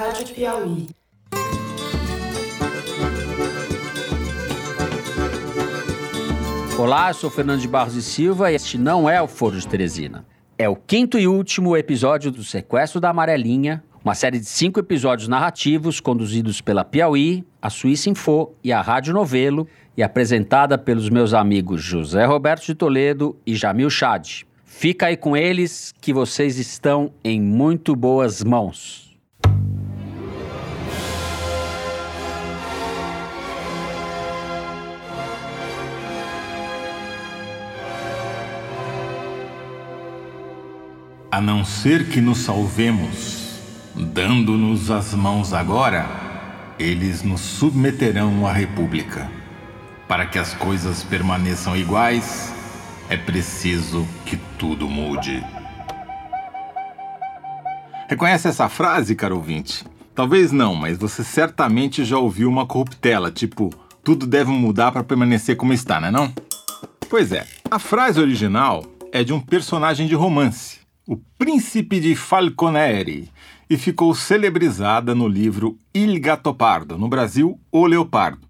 Rádio Piauí. Olá, sou Fernando de Barros e Silva e este não é o Foro de Teresina. É o quinto e último episódio do Sequestro da Amarelinha, uma série de cinco episódios narrativos conduzidos pela Piauí, a Suíça Info e a Rádio Novelo e apresentada pelos meus amigos José Roberto de Toledo e Jamil Chad. Fica aí com eles que vocês estão em muito boas mãos. A não ser que nos salvemos, dando-nos as mãos agora, eles nos submeterão à República. Para que as coisas permaneçam iguais, é preciso que tudo mude. Reconhece essa frase, caro ouvinte? Talvez não, mas você certamente já ouviu uma corruptela, tipo, tudo deve mudar para permanecer como está, não é não? Pois é, a frase original é de um personagem de romance, o Príncipe de Falconeri, e ficou celebrizada no livro Il Gattopardo, no Brasil, O Leopardo.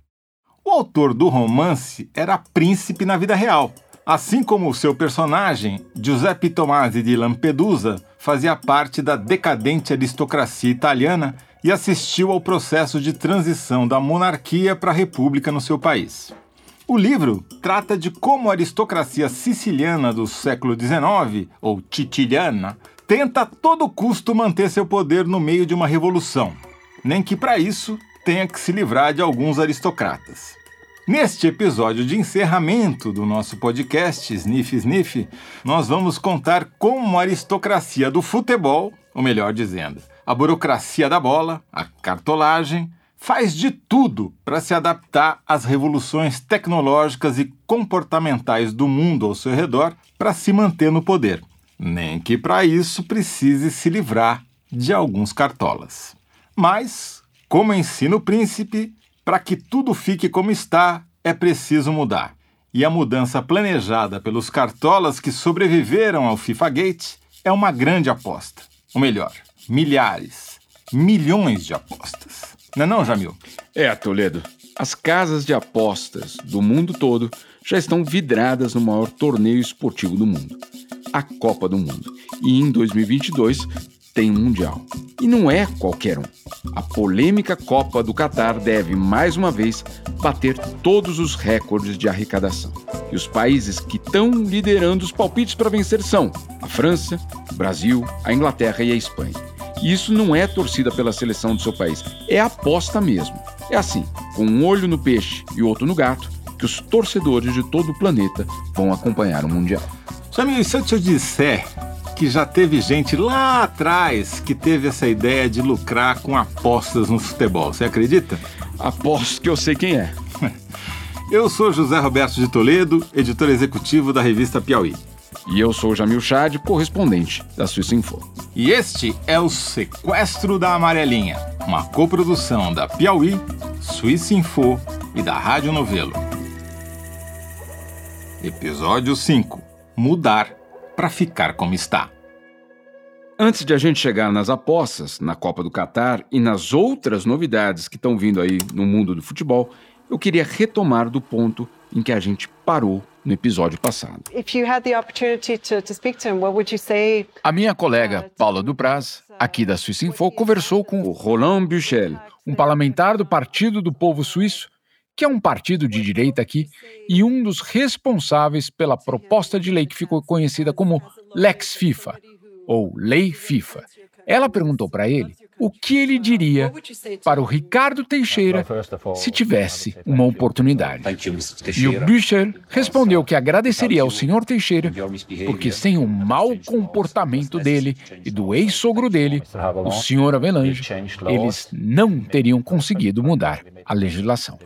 O autor do romance era príncipe na vida real, assim como o seu personagem, Giuseppe Tomasi di Lampedusa, fazia parte da decadente aristocracia italiana e assistiu ao processo de transição da monarquia para a república no seu país. O livro trata de como a aristocracia siciliana do século XIX, ou titiliana, tenta a todo custo manter seu poder no meio de uma revolução, nem que para isso tenha que se livrar de alguns aristocratas. Neste episódio de encerramento do nosso podcast Sniff Sniff, nós vamos contar como a aristocracia do futebol, ou melhor dizendo, a burocracia da bola, a cartolagem, faz de tudo para se adaptar às revoluções tecnológicas e comportamentais do mundo ao seu redor para se manter no poder. Nem que para isso precise se livrar de alguns cartolas. Mas, como ensina o príncipe, para que tudo fique como está, é preciso mudar. E a mudança planejada pelos cartolas que sobreviveram ao FIFA Gate é uma grande aposta. Ou melhor, milhares, milhões de apostas. Não é não, Jamil? É, Toledo. As casas de apostas do mundo todo já estão vidradas no maior torneio esportivo do mundo, a Copa do Mundo. E em 2022 tem um Mundial. E não é qualquer um. A polêmica Copa do Catar deve, mais uma vez, bater todos os recordes de arrecadação. E os países que estão liderando os palpites para vencer são a França, o Brasil, a Inglaterra e a Espanha. Isso não é torcida pela seleção do seu país, é aposta mesmo. É assim, com um olho no peixe e outro no gato, que os torcedores de todo o planeta vão acompanhar o Mundial. Jamil, se eu te disser que já teve gente lá atrás que teve essa ideia de lucrar com apostas no futebol, você acredita? Aposto que eu sei quem é. Eu sou José Roberto de Toledo, editor executivo da revista Piauí. E eu sou Jamil Chad, correspondente da Suíça Info. E este é o Sequestro da Amarelinha, uma coprodução da Piauí, Suíça Info e da Rádio Novelo. Episódio 5 Mudar para ficar como está. Antes de a gente chegar nas apostas, na Copa do Catar e nas outras novidades que estão vindo aí no mundo do futebol, eu queria retomar do ponto em que a gente parou no episódio passado. A minha colega Paula Dupraz, aqui da Suíça Info, conversou com o Roland Buchel, um parlamentar do Partido do Povo Suíço, que é um partido de direita aqui e um dos responsáveis pela proposta de lei que ficou conhecida como Lex FIFA, ou Lei FIFA. Ela perguntou para ele o que ele diria para o Ricardo Teixeira se tivesse uma oportunidade. E o Büchel respondeu que agradeceria ao senhor Teixeira porque sem o mau comportamento dele e do ex-sogro dele, o senhor Avelange, eles não teriam conseguido mudar a legislação.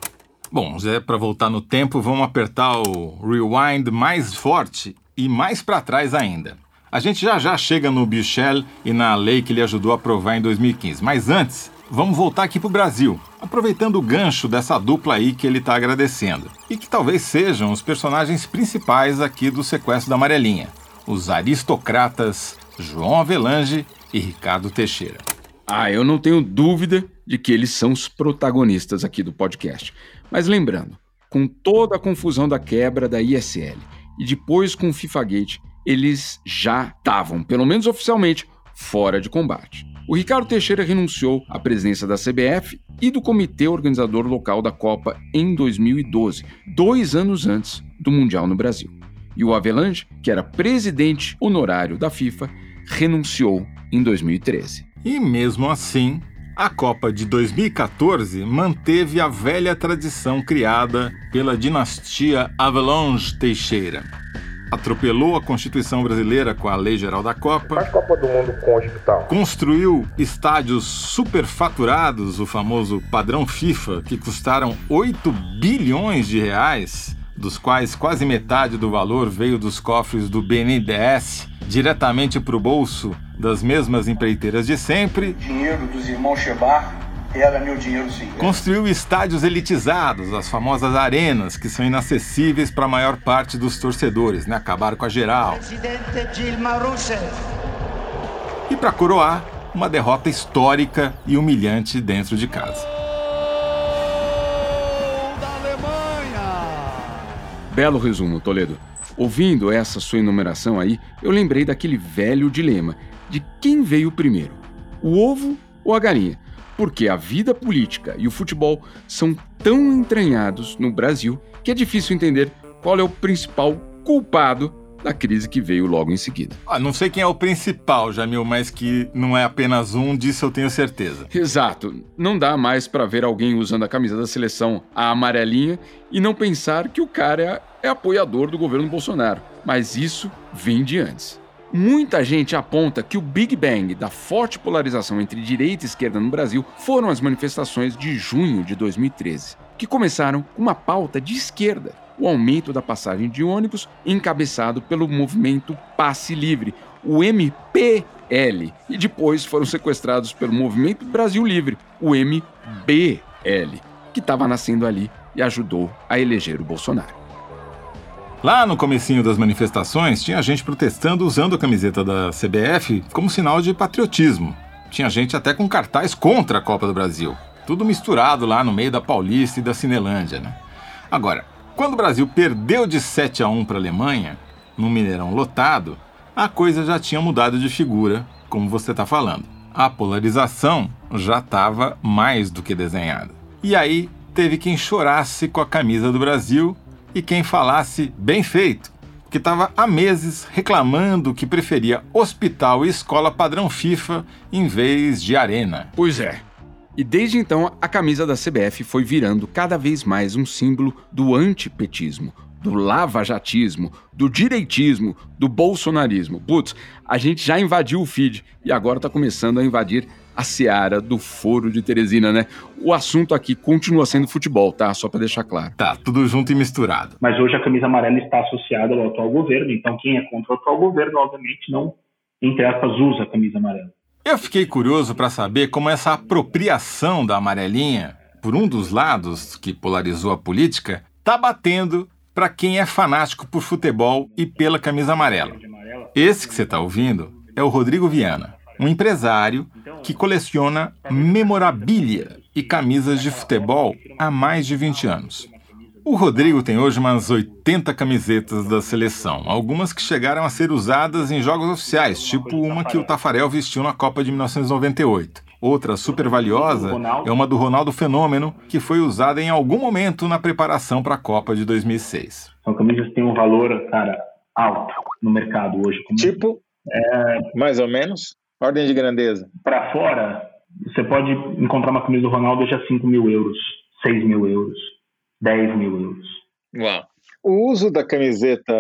Bom, Zé, para voltar no tempo, vamos apertar o rewind mais forte e mais para trás ainda. A gente já já chega no Bichel e na lei que ele ajudou a aprovar em 2015. Mas antes, vamos voltar aqui para o Brasil, aproveitando o gancho dessa dupla aí que ele está agradecendo. E que talvez sejam os personagens principais aqui do sequestro da Amarelinha. Os aristocratas João Avelange e Ricardo Teixeira. Ah, eu não tenho dúvida de que eles são os protagonistas aqui do podcast. Mas lembrando, com toda a confusão da quebra da ISL e depois com o FIFAgate, eles já estavam, pelo menos oficialmente, fora de combate. O Ricardo Teixeira renunciou à presidência da CBF e do comitê organizador local da Copa em 2012, dois anos antes do Mundial no Brasil. E o Avelange, que era presidente honorário da FIFA, renunciou em 2013. E mesmo assim, a Copa de 2014 manteve a velha tradição criada pela dinastia Avalanche Teixeira. Atropelou a Constituição brasileira com a Lei Geral da Copa. Faz Copa do Mundo com hospital. Construiu estádios superfaturados, o famoso padrão FIFA, que custaram 8 bilhões de reais, dos quais quase metade do valor veio dos cofres do BNDES, diretamente para o bolso das mesmas empreiteiras de sempre. Dinheiro dos irmãos Chebar era meu dinheiro sim. Construiu estádios elitizados, as famosas arenas, que são inacessíveis para a maior parte dos torcedores, né? Acabaram com a geral. E para coroar, uma derrota histórica e humilhante dentro de casa. Belo resumo, Toledo. Ouvindo essa sua enumeração aí, eu lembrei daquele velho dilema de quem veio primeiro, o ovo ou a galinha? Porque a vida política e o futebol são tão entranhados no Brasil que é difícil entender qual é o principal culpado da crise que veio logo em seguida. Ah, não sei quem é o principal, Jamil, mas que não é apenas um, disso eu tenho certeza. Exato. Não dá mais para ver alguém usando a camisa da seleção a amarelinha e não pensar que o cara é, é apoiador do governo Bolsonaro. Mas isso vem de antes. Muita gente aponta que o Big Bang da forte polarização entre direita e esquerda no Brasil foram as manifestações de junho de 2013, que começaram com uma pauta de esquerda, o aumento da passagem de ônibus, encabeçado pelo movimento Passe Livre, o MPL, e depois foram sequestrados pelo Movimento Brasil Livre, o MBL, que estava nascendo ali e ajudou a eleger o Bolsonaro. Lá no comecinho das manifestações, tinha gente protestando usando a camiseta da CBF como sinal de patriotismo. Tinha gente até com cartaz contra a Copa do Brasil. Tudo misturado lá no meio da Paulista e da Cinelândia, né? Agora, quando o Brasil perdeu de 7 a 1 para a Alemanha, no Mineirão lotado, a coisa já tinha mudado de figura, como você está falando. A polarização já estava mais do que desenhada. E aí teve quem chorasse com a camisa do Brasil e quem falasse bem feito, que estava há meses reclamando que preferia hospital e escola padrão FIFA em vez de arena. Pois é. E desde então, a camisa da CBF foi virando cada vez mais um símbolo do antipetismo, do lavajatismo, do direitismo, do bolsonarismo. Putz, a gente já invadiu o feed e agora está começando a invadir a seara do foro de Teresina, né? O assunto aqui continua sendo futebol, tá? Só para deixar claro. Tá, tudo junto e misturado. Mas hoje a camisa amarela está associada ao atual governo, então quem é contra o atual governo, obviamente, não, entre aspas, usa a camisa amarela. Eu fiquei curioso para saber como essa apropriação da amarelinha, por um dos lados que polarizou a política, tá batendo para quem é fanático por futebol e pela camisa amarela. Esse que você está ouvindo é o Rodrigo Viana um empresário que coleciona memorabilia e camisas de futebol há mais de 20 anos. O Rodrigo tem hoje umas 80 camisetas da seleção, algumas que chegaram a ser usadas em jogos oficiais, tipo uma que o Tafarel vestiu na Copa de 1998. Outra super valiosa é uma do Ronaldo Fenômeno, que foi usada em algum momento na preparação para a Copa de 2006. São camisas que têm um valor, cara, alto no mercado hoje. Tipo, é... mais ou menos? Ordem de grandeza. Para fora, você pode encontrar uma camisa do Ronaldo já 5 mil euros, 6 mil euros, 10 mil euros. Uau. O uso da camiseta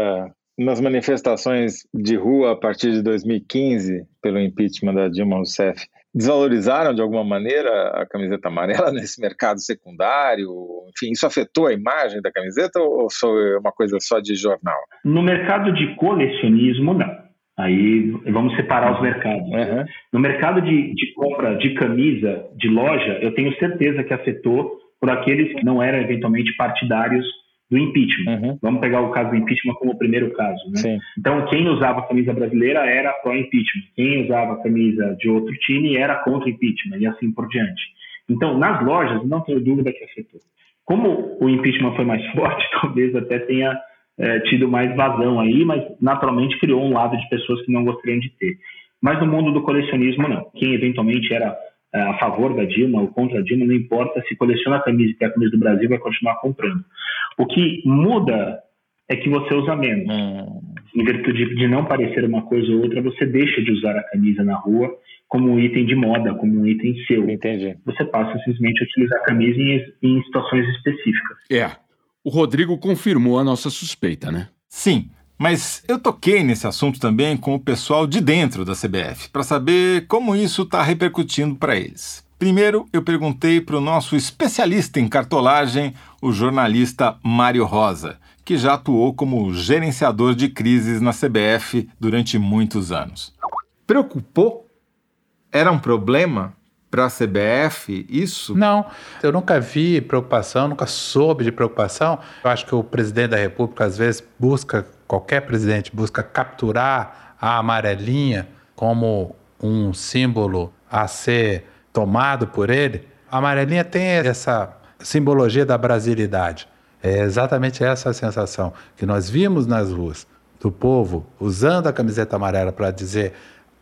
nas manifestações de rua a partir de 2015, pelo impeachment da Dilma Rousseff, desvalorizaram de alguma maneira a camiseta amarela nesse mercado secundário? Enfim, isso afetou a imagem da camiseta ou foi uma coisa só de jornal? No mercado de colecionismo, não. Aí vamos separar os mercados. Uhum. No mercado de, de, compra de camisa de loja, eu tenho certeza que afetou por aqueles que não eram eventualmente partidários do impeachment. Uhum. Vamos pegar o caso do impeachment como o primeiro caso. Né? Então, quem usava a camisa brasileira era pró-impeachment. Quem usava a camisa de outro time era contra impeachment e assim por diante. Então, nas lojas, não tenho dúvida que afetou. Como o impeachment foi mais forte, talvez até tenha é, tido mais vazão aí, mas naturalmente criou um lado de pessoas que não gostariam de ter. Mas no mundo do colecionismo, não. Quem eventualmente era é, a favor da Dilma ou contra a Dilma, não importa se coleciona a camisa e tem a camisa do Brasil, vai continuar comprando. O que muda é que você usa menos. Hum. Em virtude de não parecer uma coisa ou outra, você deixa de usar a camisa na rua como um item de moda, como um item seu. Entendi. Você passa simplesmente a utilizar a camisa em, em situações específicas. É. O Rodrigo confirmou a nossa suspeita, né? Sim. Mas eu toquei nesse assunto também com o pessoal de dentro da CBF, para saber como isso está repercutindo para eles. Primeiro, eu perguntei para o nosso especialista em cartolagem, o jornalista Mário Rosa, que já atuou como gerenciador de crises na CBF durante muitos anos. Preocupou? Era um problema para a CBF isso? Não, eu nunca vi preocupação, nunca soube de preocupação. Eu acho que o presidente da República às vezes busca qualquer presidente busca capturar a amarelinha como um símbolo a ser tomado por ele, a amarelinha tem essa simbologia da brasilidade. É exatamente essa a sensação que nós vimos nas ruas do povo usando a camiseta amarela para dizer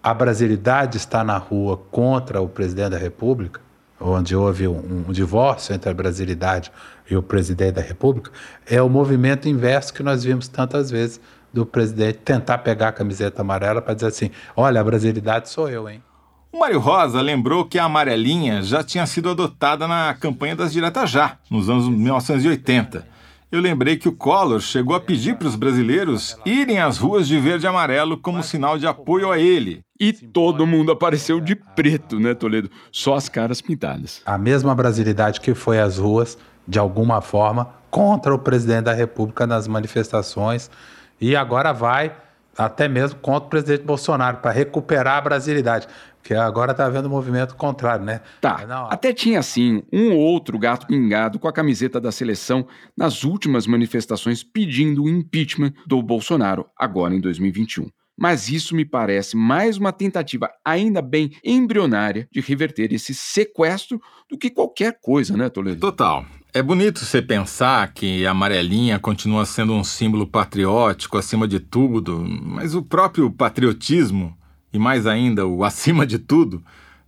a brasilidade está na rua contra o presidente da República, onde houve um, um divórcio entre a brasilidade e o presidente da República, é o movimento inverso que nós vimos tantas vezes do presidente tentar pegar a camiseta amarela para dizer assim: olha, a brasilidade sou eu, hein? O Mário Rosa lembrou que a amarelinha já tinha sido adotada na campanha das Diretas Já, nos anos 1980. Eu lembrei que o Collor chegou a pedir para os brasileiros irem às ruas de verde e amarelo como sinal de apoio a ele. E todo mundo apareceu de preto, né, Toledo? Só as caras pintadas. A mesma brasilidade que foi às ruas de alguma forma, contra o presidente da República nas manifestações e agora vai até mesmo contra o presidente Bolsonaro para recuperar a brasilidade. Porque agora está havendo um movimento contrário, né? Tá. Não, Até tinha, assim, um ou outro gato pingado com a camiseta da seleção nas últimas manifestações pedindo o impeachment do Bolsonaro, agora em 2021. Mas isso me parece mais uma tentativa, ainda bem embrionária, de reverter esse sequestro do que qualquer coisa, né, Toledo? Total. É bonito você pensar que a amarelinha continua sendo um símbolo patriótico acima de tudo, mas o próprio patriotismo, e mais ainda o acima de tudo,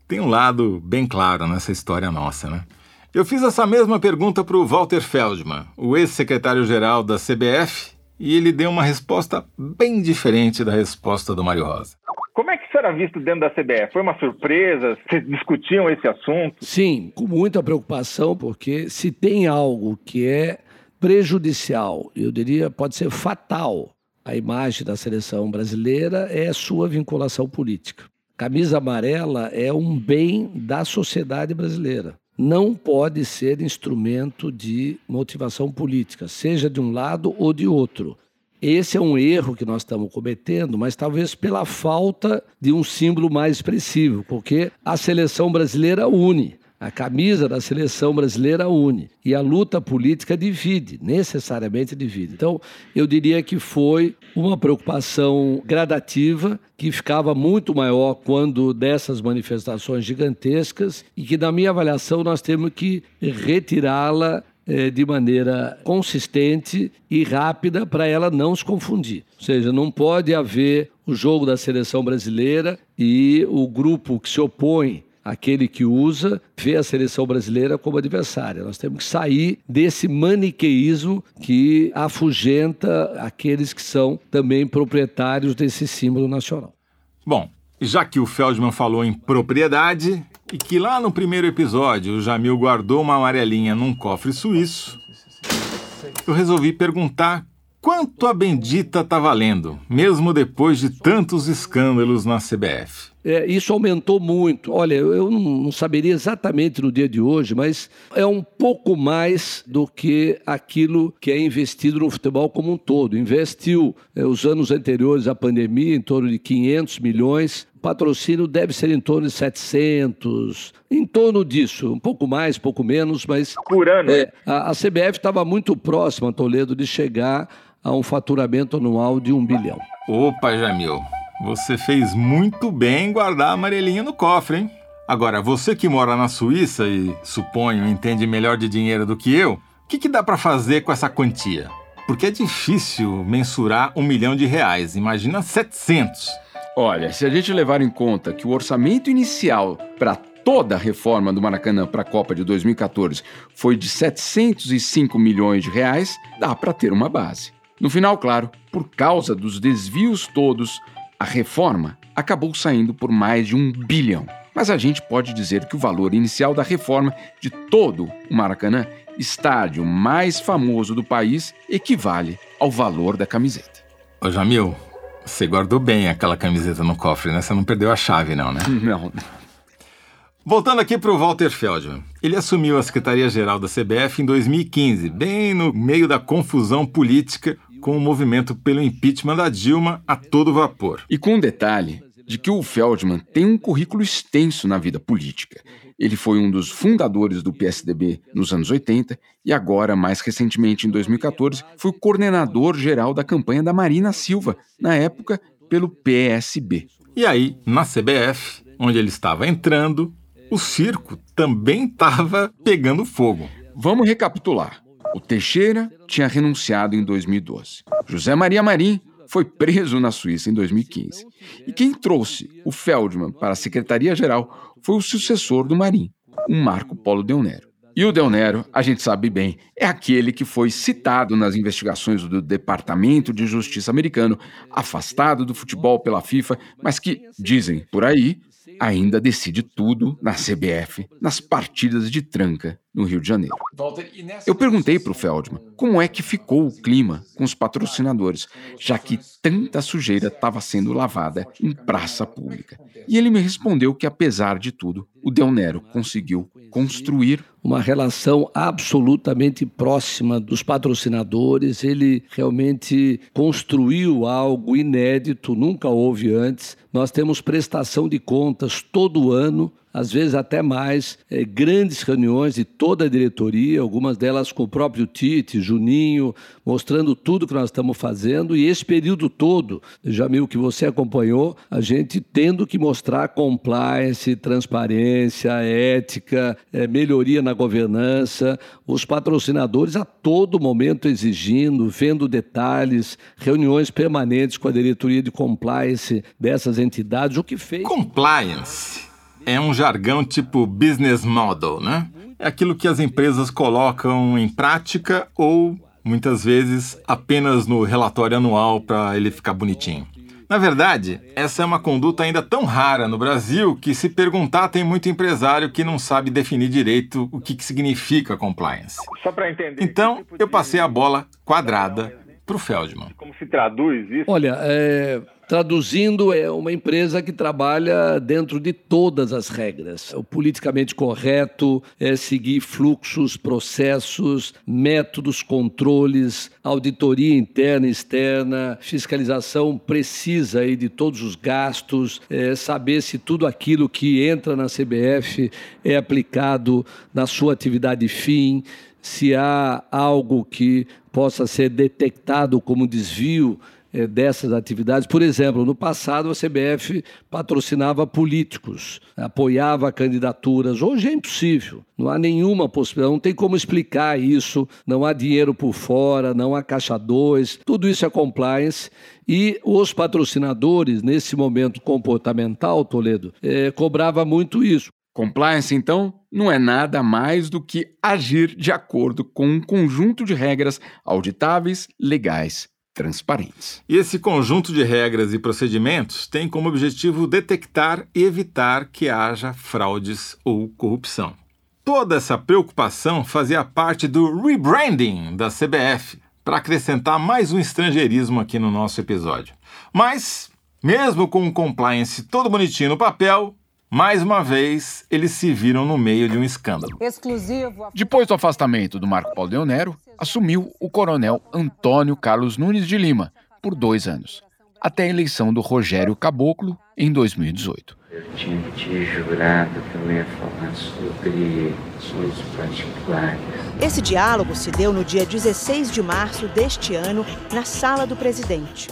tem um lado bem claro nessa história nossa, né? Eu fiz essa mesma pergunta para o Walter Feldman, o ex-secretário-geral da CBF, e ele deu uma resposta bem diferente da resposta do Mário Rosa. Como é que isso era visto dentro da CBF? Foi uma surpresa? Vocês discutiam esse assunto? Sim, com muita preocupação, porque se tem algo que é prejudicial, eu diria pode ser fatal à imagem da seleção brasileira, é a sua vinculação política. Camisa amarela é um bem da sociedade brasileira. Não pode ser instrumento de motivação política, seja de um lado ou de outro. Esse é um erro que nós estamos cometendo, mas talvez pela falta de um símbolo mais expressivo, porque a seleção brasileira une. A camisa da seleção brasileira une e a luta política divide, necessariamente divide. Então, eu diria que foi uma preocupação gradativa que ficava muito maior quando dessas manifestações gigantescas e que, na minha avaliação, nós temos que retirá-la é, de maneira consistente e rápida para ela não se confundir. Ou seja, não pode haver o jogo da seleção brasileira e o grupo que se opõe aquele que usa vê a seleção brasileira como adversária. Nós temos que sair desse maniqueísmo que afugenta aqueles que são também proprietários desse símbolo nacional. Bom, já que o Feldman falou em propriedade, e que lá no primeiro episódio o Jamil guardou uma amarelinha num cofre suíço, eu resolvi perguntar quanto a bendita tá valendo, mesmo depois de tantos escândalos na CBF. É, isso aumentou muito. Olha, eu não saberia exatamente no dia de hoje, mas é um pouco mais do que aquilo que é investido no futebol como um todo. Investiu, é, os anos anteriores à pandemia, em torno de 500 milhões patrocínio deve ser em torno de 700, em torno disso, um pouco mais, pouco menos, mas. Por ano? É, a, a CBF estava muito próxima, Toledo, de chegar a um faturamento anual de um bilhão. Opa, Jamil, você fez muito bem em guardar a amarelinha no cofre, hein? Agora, você que mora na Suíça e, suponho, entende melhor de dinheiro do que eu, o que, que dá para fazer com essa quantia? Porque é difícil mensurar um milhão de reais, imagina 700. Olha, se a gente levar em conta que o orçamento inicial para toda a reforma do Maracanã para a Copa de 2014 foi de 705 milhões de reais, dá para ter uma base. No final, claro, por causa dos desvios todos, a reforma acabou saindo por mais de um bilhão. Mas a gente pode dizer que o valor inicial da reforma de todo o Maracanã, estádio mais famoso do país, equivale ao valor da camiseta. Ô Jamil, você guardou bem aquela camiseta no cofre, né? Você não perdeu a chave, não, né? Não. Voltando aqui para o Walter Feldman. Ele assumiu a Secretaria-Geral da CBF em 2015, bem no meio da confusão política com o movimento pelo impeachment da Dilma a todo vapor. E com um detalhe de que o Feldman tem um currículo extenso na vida política. Ele foi um dos fundadores do PSDB nos anos 80 e agora, mais recentemente, em 2014, foi o coordenador geral da campanha da Marina Silva, na época pelo PSB. E aí, na CBF, onde ele estava entrando, o circo também estava pegando fogo. Vamos recapitular. O Teixeira tinha renunciado em 2012. José Maria Marim foi preso na Suíça em 2015. E quem trouxe o Feldman para a Secretaria-Geral foi o sucessor do Marim, o Marco Polo Del Nero. E o Del Nero, a gente sabe bem, é aquele que foi citado nas investigações do Departamento de Justiça americano, afastado do futebol pela FIFA, mas que, dizem por aí, ainda decide tudo na CBF, nas partidas de tranca no Rio de Janeiro. Eu perguntei para o Feldman como é que ficou o clima com os patrocinadores, já que tanta sujeira estava sendo lavada em praça pública. E ele me respondeu que, apesar de tudo, o Del Nero conseguiu construir uma relação absolutamente próxima dos patrocinadores. Ele realmente construiu algo inédito, nunca houve antes. Nós temos prestação de contas todo ano às vezes até mais, é, grandes reuniões de toda a diretoria, algumas delas com o próprio Tite, Juninho, mostrando tudo que nós estamos fazendo. E esse período todo, Jamil, que você acompanhou, a gente tendo que mostrar compliance, transparência, ética, é, melhoria na governança, os patrocinadores a todo momento exigindo, vendo detalhes, reuniões permanentes com a diretoria de compliance dessas entidades, o que fez. Compliance é um jargão tipo business model, né? É aquilo que as empresas colocam em prática ou, muitas vezes, apenas no relatório anual para ele ficar bonitinho. Na verdade, essa é uma conduta ainda tão rara no Brasil que, se perguntar, tem muito empresário que não sabe definir direito o que, que significa compliance. Então, eu passei a bola quadrada para o Feldman. Como se traduz isso? Olha, é, Traduzindo, é uma empresa que trabalha dentro de todas as regras. O politicamente correto é seguir fluxos, processos, métodos, controles, auditoria interna e externa, fiscalização precisa aí de todos os gastos, é saber se tudo aquilo que entra na CBF é aplicado na sua atividade fim, se há algo que possa ser detectado como desvio é, dessas atividades. Por exemplo, no passado a CBF patrocinava políticos, apoiava candidaturas. Hoje é impossível, não há nenhuma possibilidade, não tem como explicar isso, não há dinheiro por fora, não há caixa dois, tudo isso é compliance. E os patrocinadores, nesse momento comportamental, Toledo, é, cobrava muito isso. Compliance, então, não é nada mais do que agir de acordo com um conjunto de regras auditáveis, legais transparentes. E esse conjunto de regras e procedimentos tem como objetivo detectar e evitar que haja fraudes ou corrupção. Toda essa preocupação fazia parte do rebranding da CBF, para acrescentar mais um estrangeirismo aqui no nosso episódio. Mas, mesmo com o compliance todo bonitinho no papel, mais uma vez, eles se viram no meio de um escândalo. Exclusivo. Depois do afastamento do Marco Paulo Leonero, assumiu o coronel Antônio Carlos Nunes de Lima por dois anos. até a eleição do Rogério Caboclo em 2018. Eu tinha te jurado que eu ia falar sobre assuntos particulares. Esse diálogo se deu no dia 16 de março deste ano, na sala do presidente.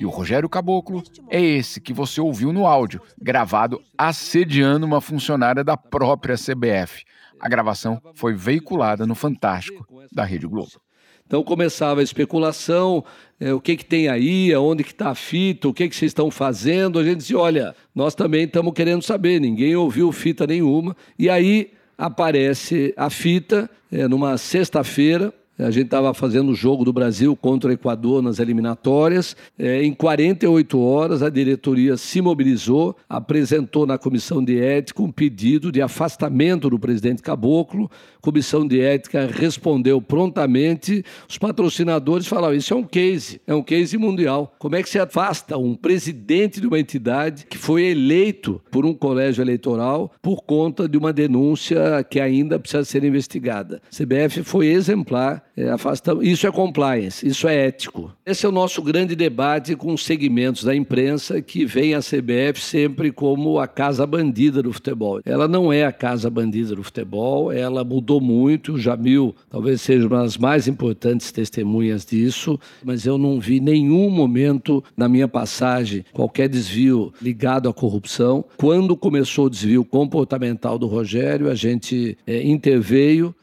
E o Rogério Caboclo é esse que você ouviu no áudio, gravado assediando uma funcionária da própria CBF. A gravação foi veiculada no Fantástico da Rede Globo. Então começava a especulação, é, o que, que tem aí, aonde que está a fita, o que, que vocês estão fazendo. A gente dizia, olha, nós também estamos querendo saber, ninguém ouviu fita nenhuma. E aí aparece a fita é, numa sexta-feira, a gente estava fazendo o jogo do Brasil contra o Equador nas eliminatórias. É, em 48 horas, a diretoria se mobilizou, apresentou na comissão de ética um pedido de afastamento do presidente Caboclo. A comissão de ética respondeu prontamente. Os patrocinadores falaram: Isso é um case, é um case mundial. Como é que se afasta um presidente de uma entidade que foi eleito por um colégio eleitoral por conta de uma denúncia que ainda precisa ser investigada? A CBF foi exemplar é, afastamos. Isso é compliance, isso é ético. Esse é o nosso grande debate com os segmentos da imprensa que vem a CBF sempre como a casa bandida do futebol. Ela não é a casa bandida do futebol, ela mudou muito. O Jamil talvez seja uma das mais importantes testemunhas disso, mas eu não vi nenhum momento na minha passagem qualquer desvio ligado à corrupção. Quando começou o desvio comportamental do Rogério, a gente é, interveio.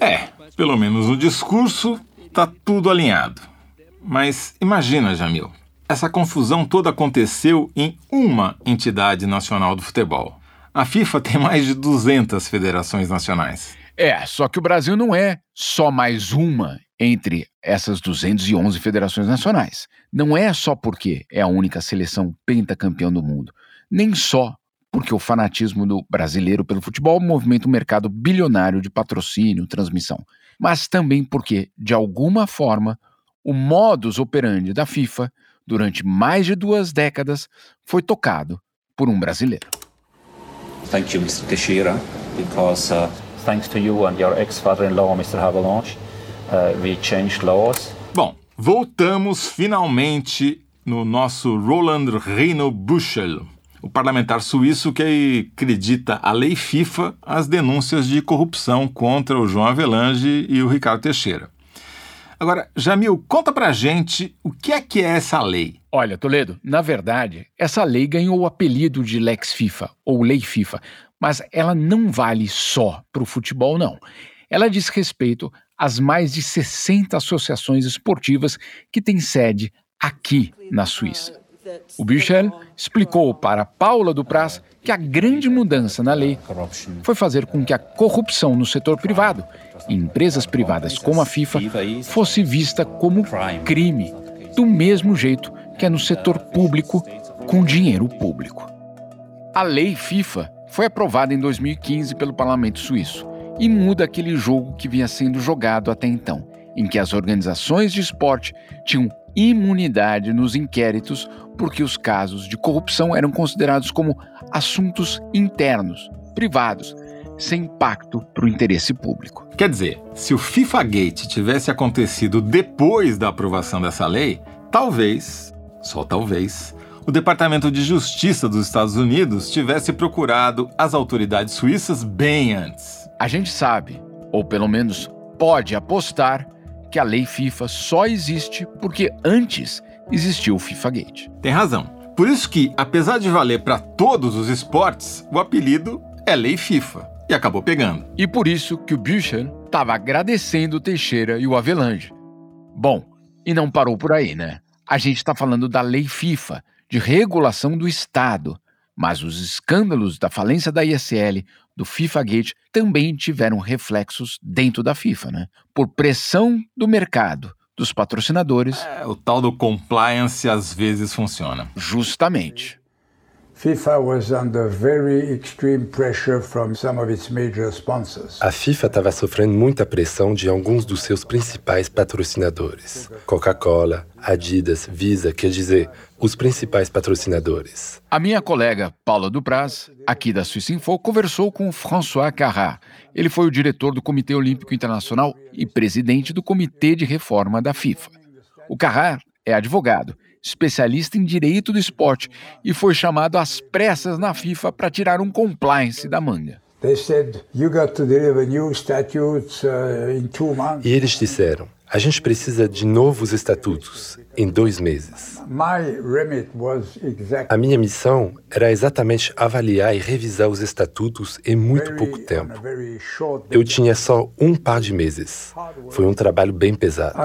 É, pelo menos no discurso, tá tudo alinhado. Mas imagina, Jamil, essa confusão toda aconteceu em uma entidade nacional do futebol. A FIFA tem mais de 200 federações nacionais. É, só que o Brasil não é só mais uma entre essas 211 federações nacionais. Não é só porque é a única seleção pentacampeão do mundo, nem só porque o fanatismo do brasileiro pelo futebol movimenta um mercado bilionário de patrocínio, transmissão mas também porque, de alguma forma, o modus operandi da FIFA, durante mais de duas décadas, foi tocado por um brasileiro. Thank you, Mr. Teixeira, because uh, thanks to you and your ex-father-in-law, Mr. Havelange, uh, we changed laws. Bom, voltamos finalmente no nosso Roland Reino Buchel, o parlamentar suíço que acredita a lei FIFA às denúncias de corrupção contra o João Avelange e o Ricardo Teixeira. Agora, Jamil, conta pra gente o que é que é essa lei. Olha, Toledo, na verdade, essa lei ganhou o apelido de Lex FIFA, ou Lei FIFA, mas ela não vale só para o futebol, não. Ela diz respeito às mais de 60 associações esportivas que têm sede aqui na Suíça. O Bichel explicou para Paula Dupraz que a grande mudança na lei foi fazer com que a corrupção no setor privado, em empresas privadas como a FIFA, fosse vista como crime, do mesmo jeito que é no setor público com dinheiro público. A lei FIFA foi aprovada em 2015 pelo parlamento suíço e muda aquele jogo que vinha sendo jogado até então, em que as organizações de esporte tinham imunidade nos inquéritos porque os casos de corrupção eram considerados como assuntos internos, privados, sem impacto para o interesse público. Quer dizer, se o FIFA Gate tivesse acontecido depois da aprovação dessa lei, talvez, só talvez, o Departamento de Justiça dos Estados Unidos tivesse procurado as autoridades suíças bem antes. A gente sabe, ou pelo menos pode apostar, que a lei FIFA só existe porque antes existiu o FIFA Gate. Tem razão. Por isso que, apesar de valer para todos os esportes, o apelido é Lei FIFA e acabou pegando. E por isso que o Büchel estava agradecendo o Teixeira e o Avelange. Bom, e não parou por aí, né? A gente está falando da Lei FIFA, de regulação do Estado. Mas os escândalos da falência da ISL, do FIFA Gate, também tiveram reflexos dentro da FIFA, né? Por pressão do mercado, dos patrocinadores. É, o tal do compliance às vezes funciona. Justamente. FIFA was under very extreme pressure from some of its major sponsors. A FIFA estava sofrendo muita pressão de alguns dos seus principais patrocinadores. Coca-Cola, Adidas, Visa, quer dizer, os principais patrocinadores. A minha colega Paula Dupraz, aqui da Suíça Info, conversou com François Carrat. Ele foi o diretor do Comitê Olímpico Internacional e presidente do Comitê de Reforma da FIFA. O Carrat é advogado, especialista em direito do esporte e foi chamado às pressas na FIFA para tirar um compliance da manga. E eles disseram: a gente precisa de novos estatutos em dois meses. A minha missão era exatamente avaliar e revisar os estatutos em muito pouco tempo. Eu tinha só um par de meses. Foi um trabalho bem pesado.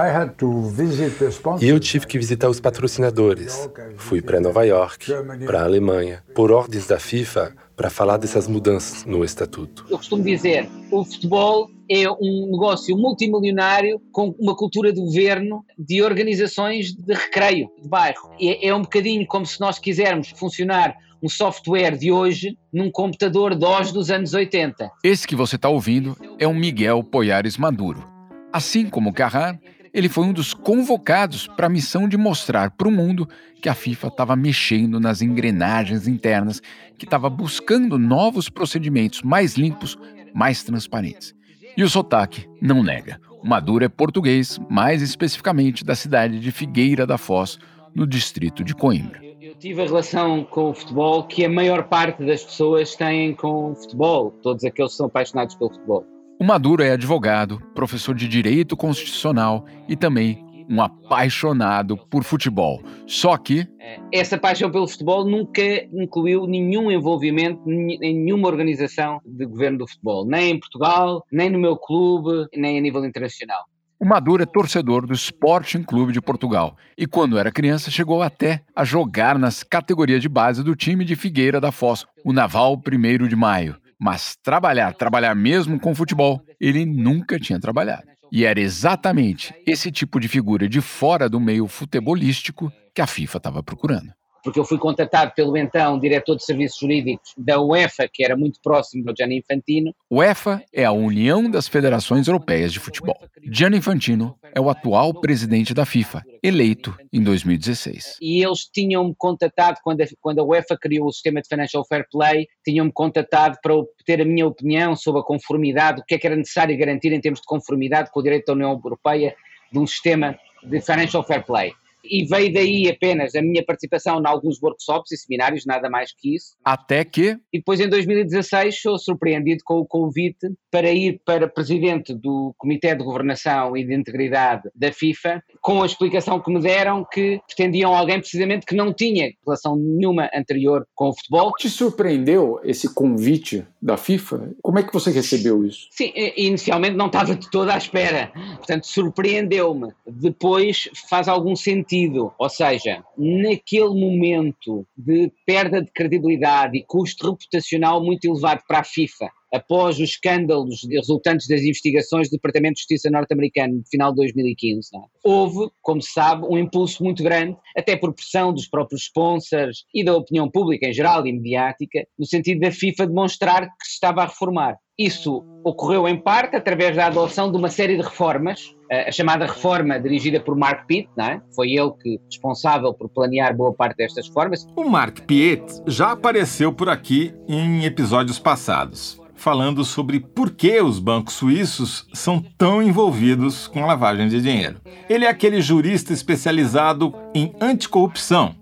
E eu tive que visitar os patrocinadores. Fui para Nova York, para a Alemanha, por ordens da FIFA, para falar dessas mudanças no estatuto. Eu costumo dizer, o futebol é um negócio multimilionário com uma cultura de governo de organizações de recreio, de bairro. É, é um bocadinho como se nós quisermos funcionar um software de hoje num computador DOS dos anos 80. Esse que você está ouvindo é o Miguel Poyares Maduro. Assim como Carrar, ele foi um dos convocados para a missão de mostrar para o mundo que a FIFA estava mexendo nas engrenagens internas, que estava buscando novos procedimentos mais limpos, mais transparentes. E o sotaque não nega. O Maduro é português, mais especificamente da cidade de Figueira da Foz, no distrito de Coimbra. Eu tive a relação com o futebol que a maior parte das pessoas têm com o futebol, todos aqueles que são apaixonados pelo futebol. O Maduro é advogado, professor de direito constitucional e também um apaixonado por futebol. Só que. Essa paixão pelo futebol nunca incluiu nenhum envolvimento em nenhuma organização de governo do futebol, nem em Portugal, nem no meu clube, nem a nível internacional. O Maduro é torcedor do Sporting Clube de Portugal e, quando era criança, chegou até a jogar nas categorias de base do time de Figueira da Foz, o Naval 1 de Maio. Mas trabalhar, trabalhar mesmo com futebol, ele nunca tinha trabalhado. E era exatamente esse tipo de figura de fora do meio futebolístico que a FIFA estava procurando porque eu fui contratado pelo então diretor de serviços jurídicos da UEFA, que era muito próximo do Gianni Infantino. UEFA é a União das Federações Europeias de Futebol. Gianni Infantino é o atual presidente da FIFA, eleito em 2016. E eles tinham-me contatado, quando a, quando a UEFA criou o sistema de Financial Fair Play, tinham-me contatado para ter a minha opinião sobre a conformidade, o que é que era necessário garantir em termos de conformidade com o direito da União Europeia de um sistema de Financial Fair Play e veio daí apenas a minha participação em alguns workshops e seminários, nada mais que isso. Até que? E depois em 2016 sou surpreendido com o convite para ir para presidente do Comitê de Governação e de Integridade da FIFA, com a explicação que me deram que pretendiam alguém precisamente que não tinha relação nenhuma anterior com o futebol. Te surpreendeu esse convite da FIFA? Como é que você recebeu isso? Sim, inicialmente não estava de toda à espera, portanto surpreendeu-me. Depois faz algum sentido sentido, ou seja, naquele momento de perda de credibilidade e custo reputacional muito elevado para a FIFA, após os escândalos resultantes das investigações do Departamento de Justiça norte-americano no final de 2015, é? houve, como se sabe, um impulso muito grande, até por pressão dos próprios sponsors e da opinião pública em geral e mediática, no sentido da FIFA demonstrar que se estava a reformar. Isso ocorreu em parte através da adoção de uma série de reformas, a chamada reforma dirigida por Mark Pitt, não é? foi ele que responsável por planear boa parte destas reformas. O Mark Pitt já apareceu por aqui em episódios passados, falando sobre por que os bancos suíços são tão envolvidos com lavagem de dinheiro. Ele é aquele jurista especializado em anticorrupção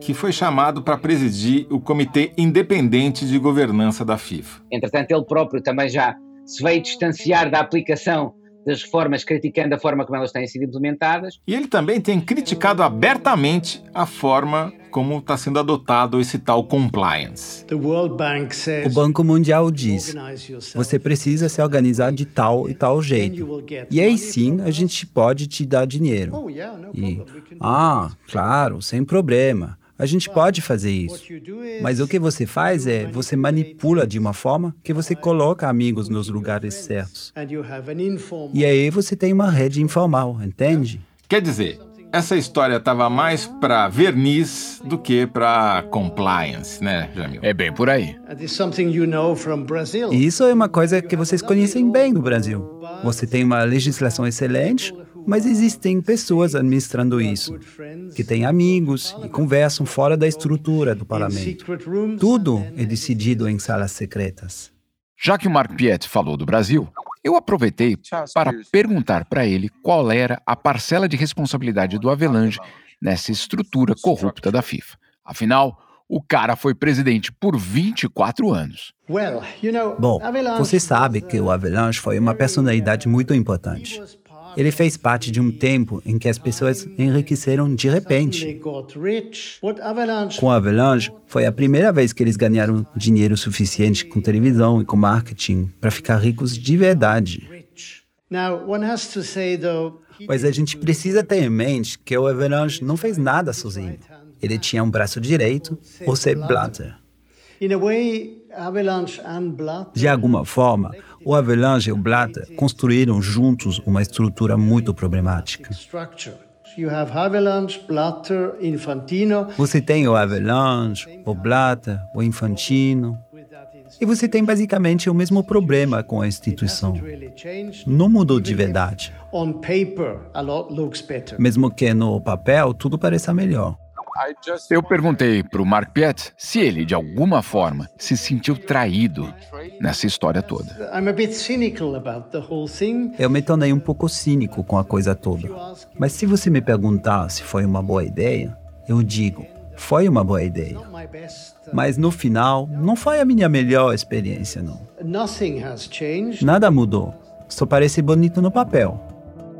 que foi chamado para presidir o Comitê Independente de Governança da FIFA. Entretanto, ele próprio também já se veio distanciar da aplicação das reformas, criticando a forma como elas têm sido implementadas. E ele também tem criticado abertamente a forma como está sendo adotado esse tal compliance. O Banco Mundial diz: você precisa se organizar de tal e tal jeito. E aí sim a gente pode te dar dinheiro. Oh, e, ah, claro, sem problema. A gente pode fazer isso. Mas o que você faz é você manipula de uma forma que você coloca amigos nos lugares certos. E aí você tem uma rede informal, entende? Quer dizer, essa história estava mais para verniz do que para compliance, né, Jamil? É bem por aí. Isso é uma coisa que vocês conhecem bem no Brasil. Você tem uma legislação excelente, mas existem pessoas administrando isso, que têm amigos e conversam fora da estrutura do parlamento. Tudo é decidido em salas secretas. Já que o Mark Piet falou do Brasil, eu aproveitei para perguntar para ele qual era a parcela de responsabilidade do Avelange nessa estrutura corrupta da FIFA. Afinal, o cara foi presidente por 24 anos. Bom, você sabe que o Avalanche foi uma personalidade muito importante. Ele fez parte de um tempo em que as pessoas enriqueceram de repente. Com Avalanche, foi a primeira vez que eles ganharam dinheiro suficiente com televisão e com marketing para ficar ricos de verdade. Mas a gente precisa ter em mente que o Avalanche não fez nada sozinho. Ele tinha um braço direito, o Sepp Blatter. De alguma forma, o Avalanche e o Blatter construíram juntos uma estrutura muito problemática. Você tem o Avalanche, o Blatter, o Infantino. E você tem basicamente o mesmo problema com a instituição. Não mudou de verdade. Mesmo que no papel tudo pareça melhor. Eu perguntei para o Mark Piet se ele, de alguma forma, se sentiu traído nessa história toda. Eu me tornei um pouco cínico com a coisa toda. Mas se você me perguntar se foi uma boa ideia, eu digo, foi uma boa ideia. Mas no final, não foi a minha melhor experiência, não. Nada mudou. Só parece bonito no papel.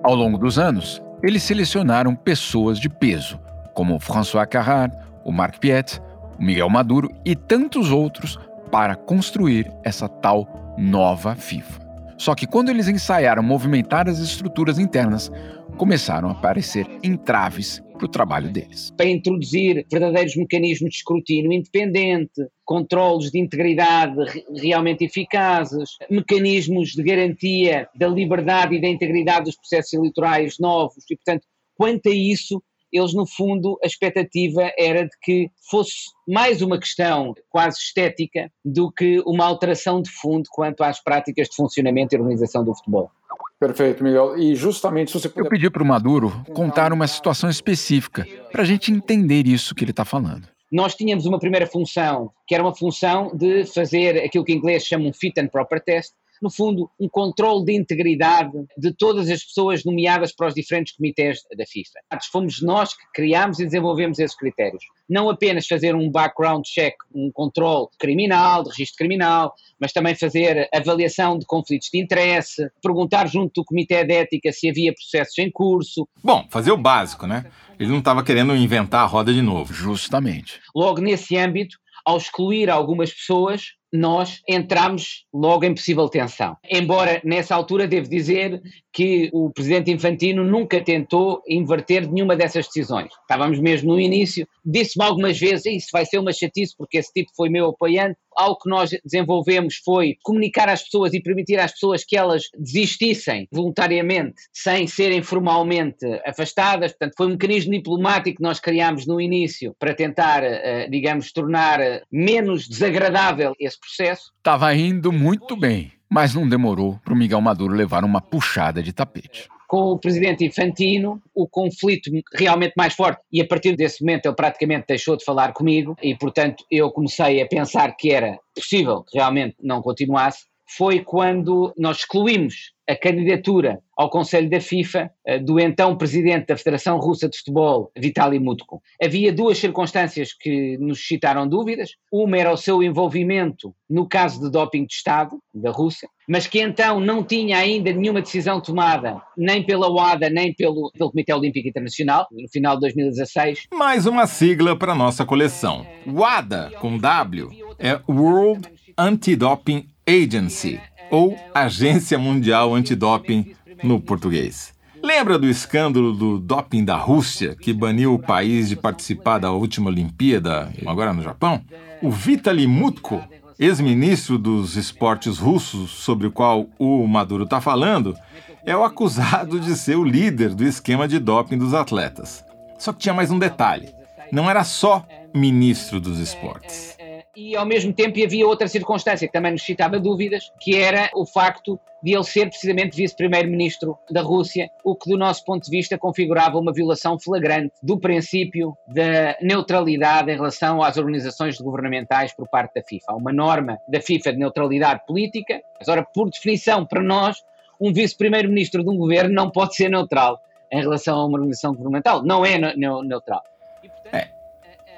Ao longo dos anos, eles selecionaram pessoas de peso como François Carrard, o Marc Piet, o Miguel Maduro e tantos outros para construir essa tal nova FIFA. Só que quando eles ensaiaram movimentar as estruturas internas, começaram a aparecer entraves para o trabalho deles. Para introduzir verdadeiros mecanismos de escrutínio independente, controles de integridade realmente eficazes, mecanismos de garantia da liberdade e da integridade dos processos eleitorais novos e, portanto, quanto a isso, eles, no fundo, a expectativa era de que fosse mais uma questão quase estética do que uma alteração de fundo quanto às práticas de funcionamento e organização do futebol. Perfeito, Miguel. E justamente se você puder... Eu pedi para o Maduro contar uma situação específica para a gente entender isso que ele está falando. Nós tínhamos uma primeira função, que era uma função de fazer aquilo que em inglês chamam um fit and proper test, no fundo, um controle de integridade de todas as pessoas nomeadas para os diferentes comitês da FIFA. Fomos nós que criámos e desenvolvemos esses critérios. Não apenas fazer um background check, um controle criminal, de registro criminal, mas também fazer avaliação de conflitos de interesse, perguntar junto do Comitê de Ética se havia processos em curso. Bom, fazer o básico, né? Ele não estava querendo inventar a roda de novo. Justamente. Logo nesse âmbito, ao excluir algumas pessoas, nós entramos logo em possível tensão. Embora nessa altura devo dizer que o presidente Infantino nunca tentou inverter nenhuma dessas decisões. Estávamos mesmo no início, disse-me algumas vezes, isso vai ser uma chatice porque esse tipo foi meu apoiante. Algo que nós desenvolvemos foi comunicar às pessoas e permitir às pessoas que elas desistissem voluntariamente, sem serem formalmente afastadas. Portanto, foi um mecanismo diplomático que nós criámos no início para tentar, eh, digamos, tornar menos desagradável esse processo. Estava indo muito bem mas não demorou para o Miguel Maduro levar uma puxada de tapete. Com o presidente Infantino, o conflito realmente mais forte, e a partir desse momento ele praticamente deixou de falar comigo, e portanto eu comecei a pensar que era possível que realmente não continuasse, foi quando nós excluímos a candidatura ao Conselho da FIFA eh, do então presidente da Federação Russa de Futebol, Vitaly Mutko. Havia duas circunstâncias que nos suscitaram dúvidas. Uma era o seu envolvimento no caso de doping de Estado da Rússia, mas que então não tinha ainda nenhuma decisão tomada, nem pela OADA, nem pelo, pelo Comitê Olímpico Internacional, no final de 2016. Mais uma sigla para nossa coleção. WADA, com W, é World Anti-Doping Agency, ou Agência Mundial Antidoping no português. Lembra do escândalo do doping da Rússia, que baniu o país de participar da última Olimpíada, agora no Japão? O Vitaly Mutko, ex-ministro dos esportes russos, sobre o qual o Maduro está falando, é o acusado de ser o líder do esquema de doping dos atletas. Só que tinha mais um detalhe: não era só ministro dos esportes e ao mesmo tempo havia outra circunstância que também nos citava dúvidas, que era o facto de ele ser precisamente vice-primeiro-ministro da Rússia, o que do nosso ponto de vista configurava uma violação flagrante do princípio da neutralidade em relação às organizações governamentais por parte da FIFA. Há uma norma da FIFA de neutralidade política, mas ora, por definição, para nós, um vice-primeiro-ministro de um governo não pode ser neutral em relação a uma organização governamental. Não é neutral.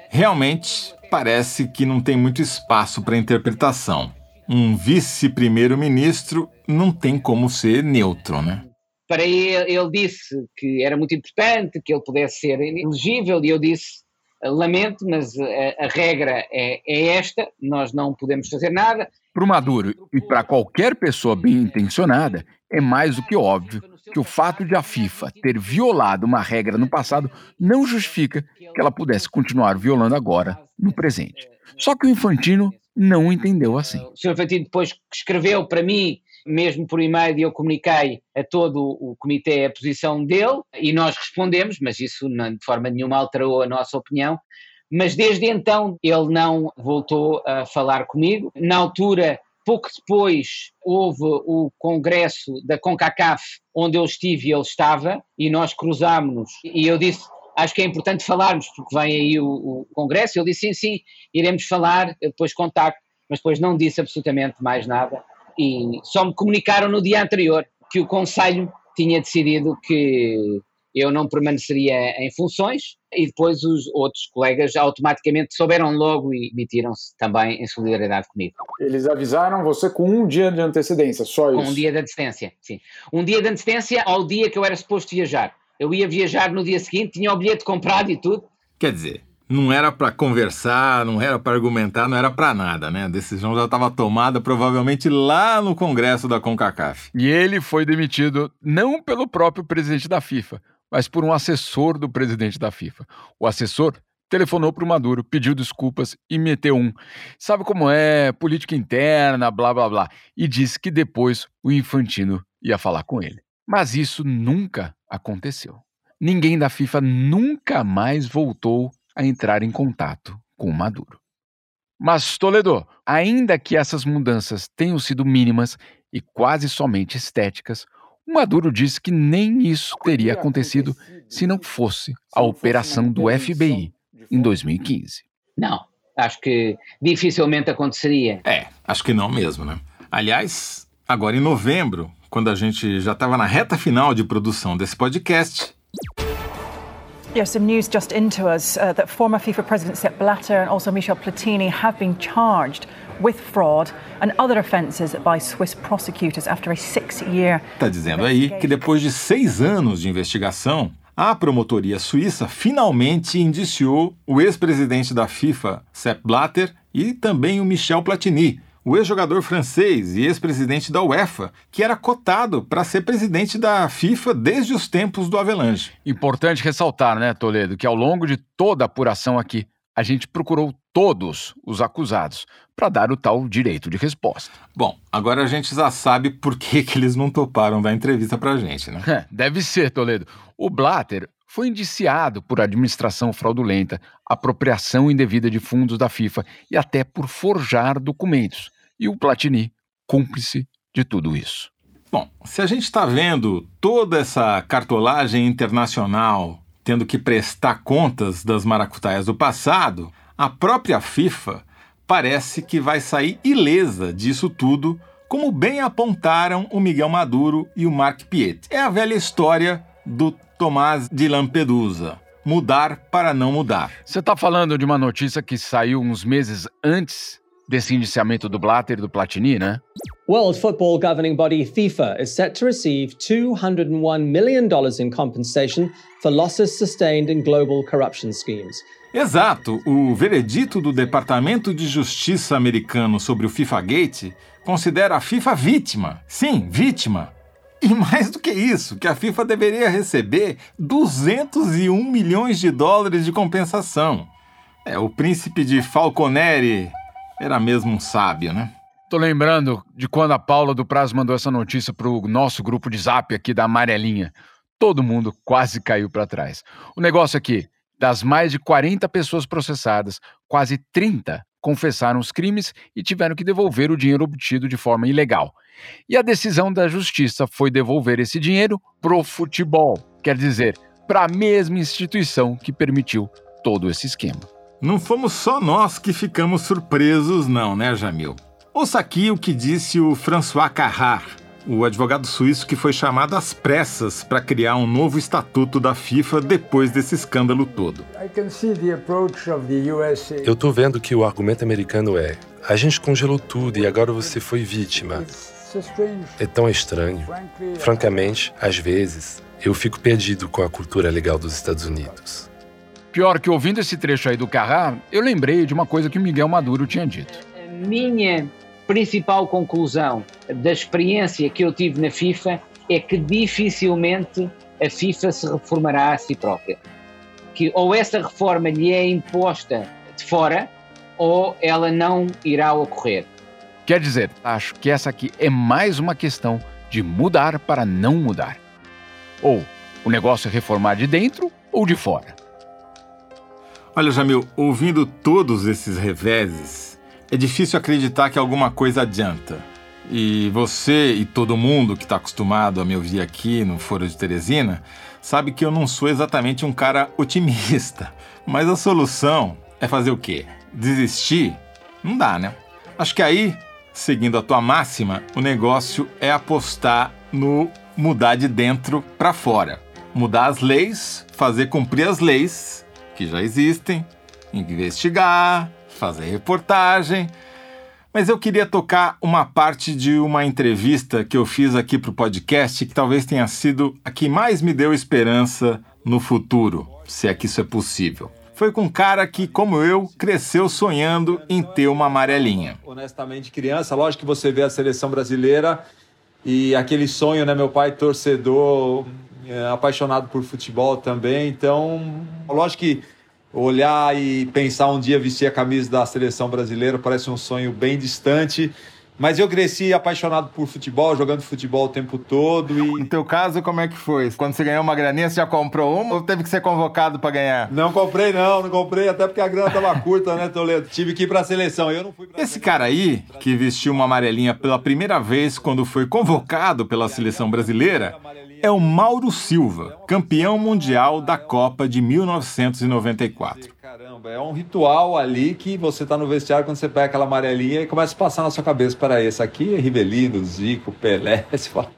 Realmente parece que não tem muito espaço para interpretação. Um vice-primeiro-ministro não tem como ser neutro, né? Para ele, ele disse que era muito importante que ele pudesse ser elegível e eu disse lamento, mas a, a regra é, é, esta, nós não podemos fazer nada. Para o Maduro e para qualquer pessoa bem intencionada, é mais do que óbvio que o fato de a FIFA ter violado uma regra no passado não justifica que ela pudesse continuar violando agora, no presente. Só que o Infantino não entendeu assim. O Sr. Infantino depois escreveu para mim mesmo por e-mail eu comuniquei a todo o comitê a posição dele e nós respondemos, mas isso de forma nenhuma alterou a nossa opinião. Mas desde então ele não voltou a falar comigo. Na altura, pouco depois, houve o congresso da CONCACAF, onde eu estive e ele estava, e nós cruzámos-nos. E eu disse: Acho que é importante falarmos, porque vem aí o, o congresso. Ele disse: Sim, sim, iremos falar, depois contacto. Mas depois não disse absolutamente mais nada e só me comunicaram no dia anterior que o Conselho tinha decidido que eu não permaneceria em funções e depois os outros colegas automaticamente souberam logo e emitiram-se também em solidariedade comigo. Eles avisaram você com um dia de antecedência, só isso? Com um dia de antecedência, sim. Um dia de antecedência ao dia que eu era suposto viajar. Eu ia viajar no dia seguinte, tinha o bilhete comprado e tudo. Quer dizer, não era para conversar, não era para argumentar, não era para nada, né? A decisão já estava tomada provavelmente lá no Congresso da CONCACAF. E ele foi demitido não pelo próprio presidente da FIFA, mas por um assessor do presidente da FIFA. O assessor telefonou para o Maduro, pediu desculpas e meteu um. Sabe como é? Política interna, blá blá blá. E disse que depois o Infantino ia falar com ele. Mas isso nunca aconteceu. Ninguém da FIFA nunca mais voltou a entrar em contato com Maduro. Mas, Toledo, ainda que essas mudanças tenham sido mínimas e quase somente estéticas, o Maduro disse que nem isso teria acontecido se não fosse a operação do FBI em 2015. Não, acho que dificilmente aconteceria. É, acho que não mesmo, né? Aliás, agora em novembro, quando a gente já estava na reta final de produção desse podcast, Yes, some news just into us uh, that former FIFA President Sepp Blatter and also Michel Platini have been charged with fraud and other offences by Swiss prosecutors after a six-year. Está dizendo aí que depois de seis anos de investigação, a promotoria suíça finalmente indiciou o ex-presidente da FIFA, Sepp Blatter, e também o Michel Platini o ex-jogador francês e ex-presidente da UEFA, que era cotado para ser presidente da FIFA desde os tempos do Avelange. Importante ressaltar, né, Toledo, que ao longo de toda a apuração aqui, a gente procurou todos os acusados para dar o tal direito de resposta. Bom, agora a gente já sabe por que, que eles não toparam dar entrevista para a gente, né? É, deve ser, Toledo. O Blatter foi indiciado por administração fraudulenta, apropriação indevida de fundos da FIFA e até por forjar documentos e o Platini, cúmplice de tudo isso. Bom, se a gente está vendo toda essa cartolagem internacional tendo que prestar contas das maracutaias do passado, a própria FIFA parece que vai sair ilesa disso tudo, como bem apontaram o Miguel Maduro e o Mark Piet. É a velha história do Tomás de Lampedusa. Mudar para não mudar. Você está falando de uma notícia que saiu uns meses antes desse indiciamento do Blatter e do Platini, né? World Football governing body FIFA is set to receive $201 million in compensation for losses sustained in global corruption schemes. Exato. O veredito do Departamento de Justiça americano sobre o FIFA Gate considera a FIFA vítima. Sim, vítima. E mais do que isso, que a FIFA deveria receber 201 milhões de dólares de compensação. É, o príncipe de Falconeri era mesmo um sábio, né? Tô lembrando de quando a Paula do Prazo mandou essa notícia pro nosso grupo de zap aqui da Amarelinha. Todo mundo quase caiu para trás. O negócio aqui, das mais de 40 pessoas processadas, quase 30 confessaram os crimes e tiveram que devolver o dinheiro obtido de forma ilegal. E a decisão da justiça foi devolver esse dinheiro pro futebol, quer dizer, para a mesma instituição que permitiu todo esse esquema. Não fomos só nós que ficamos surpresos, não, né, Jamil? Ouça aqui o que disse o François Carrard, o advogado suíço que foi chamado às pressas para criar um novo estatuto da FIFA depois desse escândalo todo. Eu estou vendo que o argumento americano é: a gente congelou tudo e agora você foi vítima. É tão estranho. Francamente, às vezes, eu fico perdido com a cultura legal dos Estados Unidos. Pior que ouvindo esse trecho aí do Carrá, eu lembrei de uma coisa que o Miguel Maduro tinha dito. Minha principal conclusão da experiência que eu tive na FIFA é que dificilmente a FIFA se reformará a si própria. Que ou essa reforma lhe é imposta de fora ou ela não irá ocorrer. Quer dizer, acho que essa aqui é mais uma questão de mudar para não mudar. Ou o negócio é reformar de dentro ou de fora. Olha, Jamil, ouvindo todos esses reveses, é difícil acreditar que alguma coisa adianta. E você e todo mundo que está acostumado a me ouvir aqui no Foro de Teresina sabe que eu não sou exatamente um cara otimista. Mas a solução é fazer o quê? Desistir? Não dá, né? Acho que aí seguindo a tua máxima, o negócio é apostar no mudar de dentro para fora. Mudar as leis, fazer cumprir as leis que já existem, investigar, fazer reportagem. Mas eu queria tocar uma parte de uma entrevista que eu fiz aqui para o podcast que talvez tenha sido a que mais me deu esperança no futuro, se é que isso é possível foi com um cara que, como eu, cresceu sonhando em ter uma amarelinha. Honestamente, criança, lógico que você vê a seleção brasileira e aquele sonho, né? Meu pai, torcedor, apaixonado por futebol também. Então, lógico que olhar e pensar um dia vestir a camisa da seleção brasileira parece um sonho bem distante. Mas eu cresci apaixonado por futebol, jogando futebol o tempo todo e... No teu caso, como é que foi? Quando você ganhou uma graninha, você já comprou uma ou teve que ser convocado para ganhar? Não comprei não, não comprei, até porque a grana tava curta, né, Toledo? Tive que ir pra seleção, eu não fui pra Esse cara aí, que vestiu uma amarelinha pela primeira vez quando foi convocado pela seleção brasileira, é o Mauro Silva, campeão mundial da Copa de 1994. Caramba, é um ritual ali que você tá no vestiário quando você pega aquela amarelinha e começa a passar na sua cabeça, para esse aqui é Rivelino, Zico, Pelé, você fala,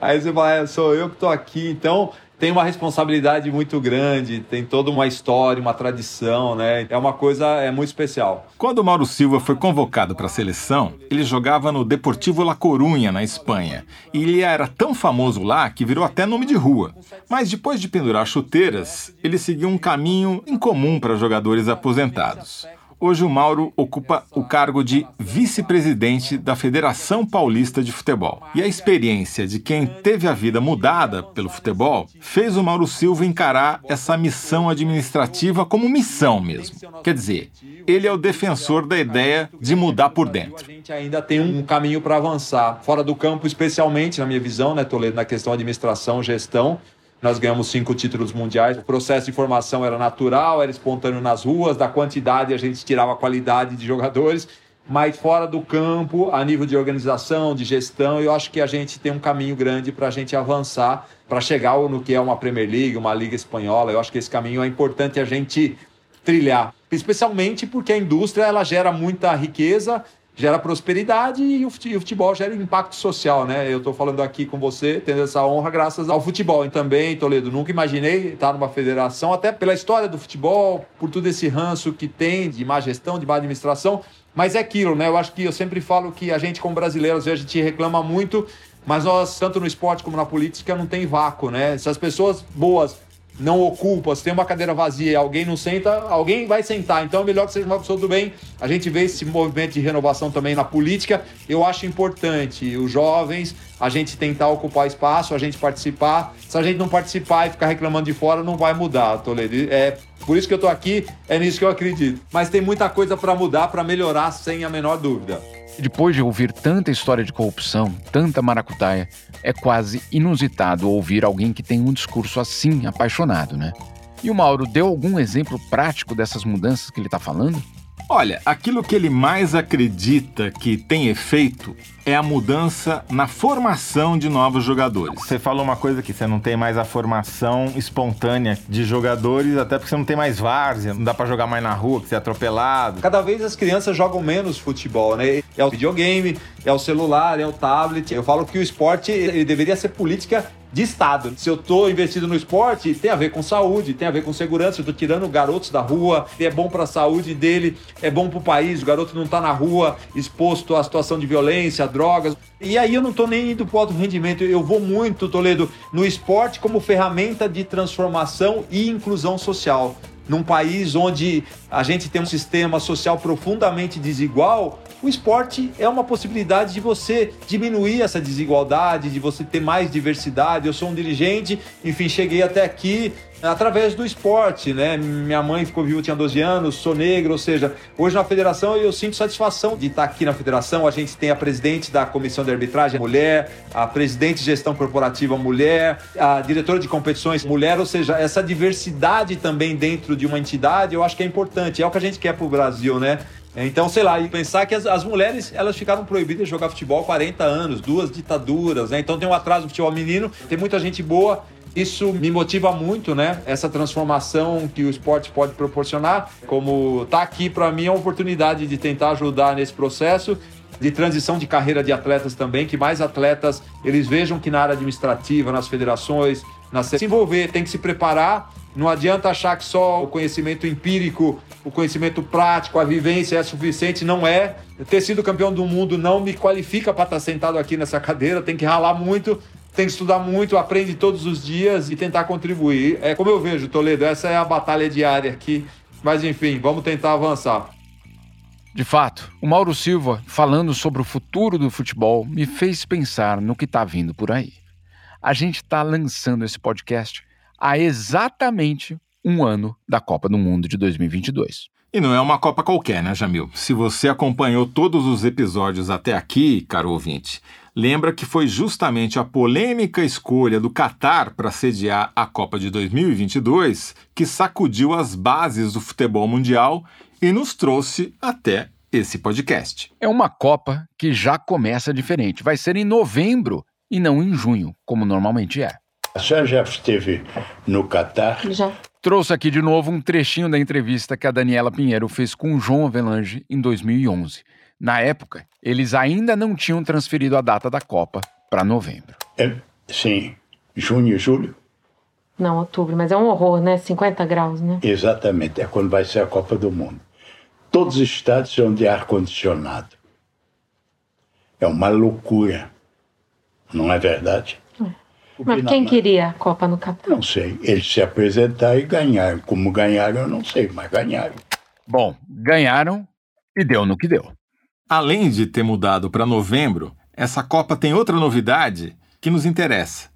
aí você fala, é, sou eu que tô aqui, então tem uma responsabilidade muito grande, tem toda uma história, uma tradição, né? É uma coisa é muito especial. Quando o Mauro Silva foi convocado para a seleção, ele jogava no Deportivo La Coruña, na Espanha. E ele era tão famoso lá que virou até nome de rua. Mas depois de pendurar chuteiras, ele seguiu um caminho incomum para jogadores aposentados. Hoje o Mauro ocupa o cargo de vice-presidente da Federação Paulista de Futebol. E a experiência de quem teve a vida mudada pelo futebol fez o Mauro Silva encarar essa missão administrativa como missão mesmo. Quer dizer, ele é o defensor da ideia de mudar por dentro. A gente ainda tem um caminho para avançar, fora do campo, especialmente na minha visão, né, Toledo, na questão administração, gestão. Nós ganhamos cinco títulos mundiais. O processo de formação era natural, era espontâneo nas ruas. Da quantidade, a gente tirava a qualidade de jogadores. Mas fora do campo, a nível de organização, de gestão, eu acho que a gente tem um caminho grande para a gente avançar, para chegar no que é uma Premier League, uma Liga Espanhola. Eu acho que esse caminho é importante a gente trilhar. Especialmente porque a indústria ela gera muita riqueza gera prosperidade e o futebol gera impacto social, né? Eu estou falando aqui com você, tendo essa honra graças ao futebol. E também, Toledo, nunca imaginei estar numa federação, até pela história do futebol, por todo esse ranço que tem de má gestão, de má administração. Mas é aquilo, né? Eu acho que eu sempre falo que a gente, como brasileiros, às vezes a gente reclama muito, mas nós, tanto no esporte como na política, não tem vácuo, né? Se as pessoas boas não ocupa, se tem uma cadeira vazia e alguém não senta, alguém vai sentar. Então é melhor que seja uma pessoa do bem. A gente vê esse movimento de renovação também na política. Eu acho importante os jovens, a gente tentar ocupar espaço, a gente participar. Se a gente não participar e ficar reclamando de fora, não vai mudar, Toledo. É por isso que eu tô aqui, é nisso que eu acredito. Mas tem muita coisa para mudar, para melhorar, sem a menor dúvida. Depois de ouvir tanta história de corrupção, tanta maracutaia, é quase inusitado ouvir alguém que tem um discurso assim apaixonado, né? E o Mauro deu algum exemplo prático dessas mudanças que ele está falando? Olha, aquilo que ele mais acredita que tem efeito é a mudança na formação de novos jogadores. Você falou uma coisa que você não tem mais a formação espontânea de jogadores, até porque você não tem mais várzea, não dá para jogar mais na rua, que você é atropelado. Cada vez as crianças jogam menos futebol, né? É o videogame, é o celular, é o tablet. Eu falo que o esporte ele deveria ser política de Estado. Se eu estou investido no esporte, tem a ver com saúde, tem a ver com segurança. Eu estou tirando garotos da rua, é bom para a saúde dele, é bom para o país. O garoto não está na rua exposto à situação de violência, drogas. E aí eu não estou nem indo para alto rendimento. Eu vou muito, Toledo, no esporte como ferramenta de transformação e inclusão social num país onde a gente tem um sistema social profundamente desigual, o esporte é uma possibilidade de você diminuir essa desigualdade, de você ter mais diversidade. Eu sou um dirigente, enfim, cheguei até aqui através do esporte, né? Minha mãe ficou viúva, tinha 12 anos, sou negro, ou seja, hoje na federação eu sinto satisfação de estar aqui na federação. A gente tem a presidente da comissão de arbitragem, mulher, a presidente de gestão corporativa, mulher, a diretora de competições, mulher, ou seja, essa diversidade também dentro de uma entidade, eu acho que é importante, é o que a gente quer para o Brasil, né? Então, sei lá, e pensar que as, as, mulheres elas ficaram proibidas de jogar futebol há 40 anos, duas ditaduras, né? Então tem um atraso no futebol menino, tem muita gente boa. Isso me motiva muito, né? Essa transformação que o esporte pode proporcionar. Como tá aqui para mim é uma oportunidade de tentar ajudar nesse processo de transição de carreira de atletas também, que mais atletas eles vejam que na área administrativa, nas federações, na se envolver, tem que se preparar não adianta achar que só o conhecimento empírico, o conhecimento prático, a vivência é suficiente. Não é. Ter sido campeão do mundo não me qualifica para estar sentado aqui nessa cadeira. Tem que ralar muito, tem que estudar muito, aprende todos os dias e tentar contribuir. É como eu vejo, Toledo, essa é a batalha diária aqui. Mas enfim, vamos tentar avançar. De fato, o Mauro Silva, falando sobre o futuro do futebol, me fez pensar no que está vindo por aí. A gente está lançando esse podcast há exatamente um ano da Copa do Mundo de 2022. E não é uma Copa qualquer, né, Jamil? Se você acompanhou todos os episódios até aqui, caro ouvinte, lembra que foi justamente a polêmica escolha do Catar para sediar a Copa de 2022 que sacudiu as bases do futebol mundial e nos trouxe até esse podcast. É uma Copa que já começa diferente. Vai ser em novembro e não em junho, como normalmente é. A senhora já esteve no Catar? Já. Trouxe aqui de novo um trechinho da entrevista que a Daniela Pinheiro fez com o João Avelange em 2011. Na época, eles ainda não tinham transferido a data da Copa para novembro. É, sim, junho e julho? Não, outubro, mas é um horror, né? 50 graus, né? Exatamente, é quando vai ser a Copa do Mundo. Todos os estados são de ar-condicionado. É uma loucura, não é verdade? Mas quem queria a Copa no Catar? Não sei. Eles se apresentaram e ganharam. Como ganharam, eu não sei, mas ganharam. Bom, ganharam e deu no que deu. Além de ter mudado para novembro, essa Copa tem outra novidade que nos interessa.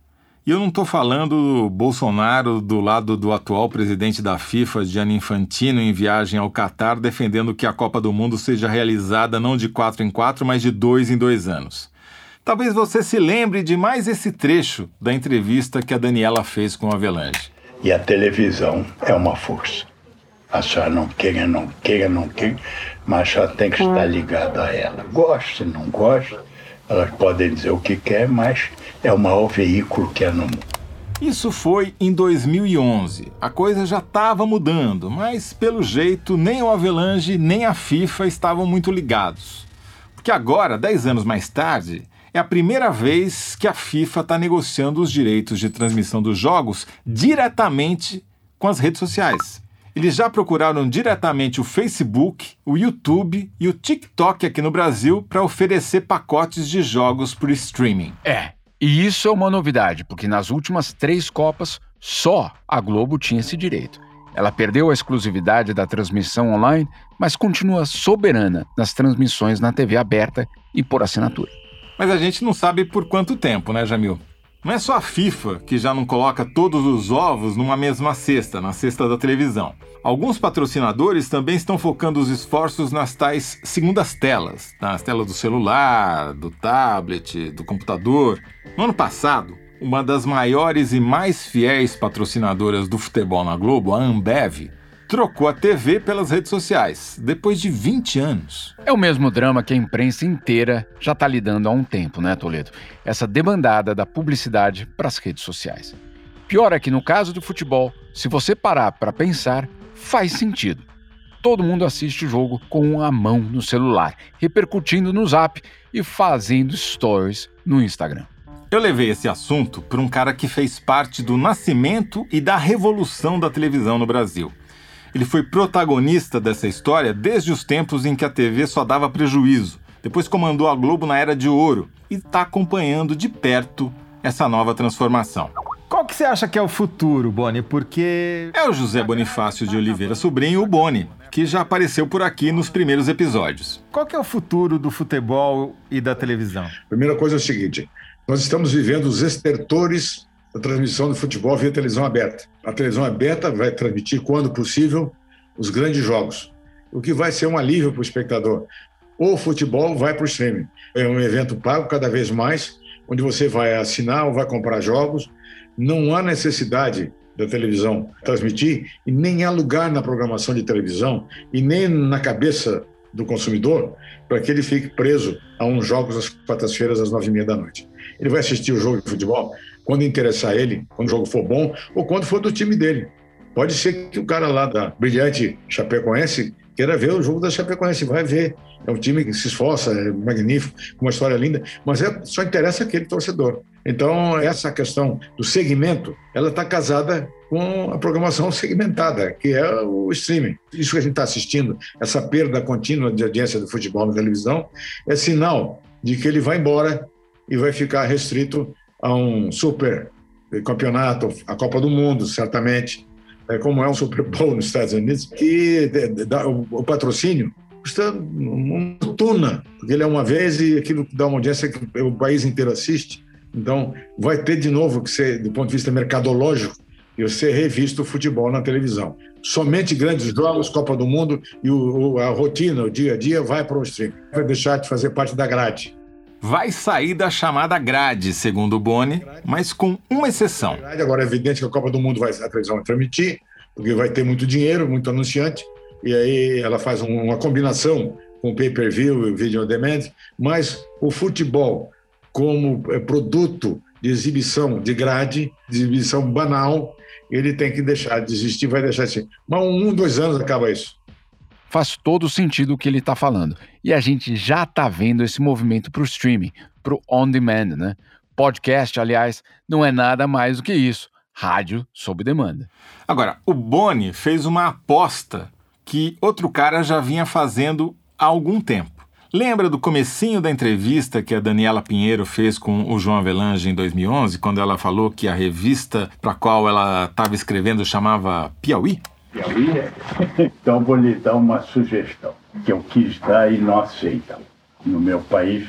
E eu não estou falando do Bolsonaro do lado do atual presidente da FIFA, Gianni Infantino, em viagem ao Catar, defendendo que a Copa do Mundo seja realizada não de quatro em quatro, mas de dois em dois anos. Talvez você se lembre de mais esse trecho da entrevista que a Daniela fez com a Avelange. E a televisão é uma força. A senhora não queira, não queira, não queira, mas a senhora tem que estar ligado a ela. Goste, não goste, elas podem dizer o que quer, mas é o maior veículo que é no mundo. Isso foi em 2011. A coisa já estava mudando, mas pelo jeito nem o Avelange nem a FIFA estavam muito ligados. Porque agora, 10 anos mais tarde, é a primeira vez que a FIFA está negociando os direitos de transmissão dos jogos diretamente com as redes sociais. Eles já procuraram diretamente o Facebook, o YouTube e o TikTok aqui no Brasil para oferecer pacotes de jogos por streaming. É, e isso é uma novidade, porque nas últimas três Copas só a Globo tinha esse direito. Ela perdeu a exclusividade da transmissão online, mas continua soberana nas transmissões na TV aberta e por assinatura. Mas a gente não sabe por quanto tempo, né, Jamil? Não é só a FIFA que já não coloca todos os ovos numa mesma cesta, na cesta da televisão. Alguns patrocinadores também estão focando os esforços nas tais segundas telas, nas telas do celular, do tablet, do computador. No ano passado, uma das maiores e mais fiéis patrocinadoras do futebol na Globo, a Ambev, trocou a TV pelas redes sociais, depois de 20 anos. É o mesmo drama que a imprensa inteira já está lidando há um tempo, né, Toledo? Essa demandada da publicidade para as redes sociais. Pior é que no caso do futebol, se você parar para pensar, faz sentido. todo mundo assiste o jogo com a mão no celular, repercutindo no zap e fazendo stories no Instagram. Eu levei esse assunto para um cara que fez parte do nascimento e da revolução da televisão no Brasil. Ele foi protagonista dessa história desde os tempos em que a TV só dava prejuízo. Depois comandou a Globo na Era de Ouro e está acompanhando de perto essa nova transformação. Qual que você acha que é o futuro, Boni? Porque. É o José Bonifácio de Oliveira Sobrinho, o Boni, que já apareceu por aqui nos primeiros episódios. Qual que é o futuro do futebol e da televisão? Primeira coisa é o seguinte: nós estamos vivendo os estertores da transmissão do futebol via televisão aberta. A televisão aberta vai transmitir, quando possível, os grandes jogos, o que vai ser um alívio para o espectador. O futebol vai para o streaming. É um evento pago cada vez mais, onde você vai assinar ou vai comprar jogos não há necessidade da televisão transmitir e nem há lugar na programação de televisão e nem na cabeça do consumidor para que ele fique preso a uns jogos às quartas-feiras às nove e meia da noite. Ele vai assistir o jogo de futebol quando interessar ele, quando o jogo for bom ou quando for do time dele. Pode ser que o cara lá da brilhante Chapecoense queira ver o jogo da Chapecoense, vai ver. É um time que se esforça, é magnífico, com uma história linda, mas é, só interessa aquele torcedor. Então, essa questão do segmento, ela está casada com a programação segmentada, que é o streaming. Isso que a gente está assistindo, essa perda contínua de audiência do futebol na televisão, é sinal de que ele vai embora e vai ficar restrito a um super campeonato, a Copa do Mundo, certamente, é, como é um Super Bowl nos Estados Unidos, que dá, o, o, patrocínio custa uma fortuna, porque ele é uma vez e aquilo dá uma audiência que o país inteiro assiste. Então, vai ter de novo que ser, do ponto de vista mercadológico, e ser revisto o futebol na televisão. Somente grandes jogos, Copa do Mundo e o, a rotina, o dia a dia, vai para o stream. Vai deixar de fazer parte da grade. Vai sair da chamada grade, segundo o Boni, mas com uma exceção. Agora é evidente que a Copa do Mundo vai, a televisão vai transmitir, porque vai ter muito dinheiro, muito anunciante, e aí ela faz uma combinação com pay-per-view e video on demand, mas o futebol como é, produto de exibição de grade, de exibição banal, ele tem que deixar de existir, vai deixar assim. Mas um, dois anos acaba isso. Faz todo sentido o que ele está falando. E a gente já está vendo esse movimento para o streaming, para o on-demand, né? Podcast, aliás, não é nada mais do que isso. Rádio sob demanda. Agora, o Boni fez uma aposta que outro cara já vinha fazendo há algum tempo. Lembra do comecinho da entrevista que a Daniela Pinheiro fez com o João Avelange em 2011, quando ela falou que a revista para qual ela estava escrevendo chamava Piauí? Piauí é. Então vou lhe dar uma sugestão que eu quis dar e não aceitam no meu país,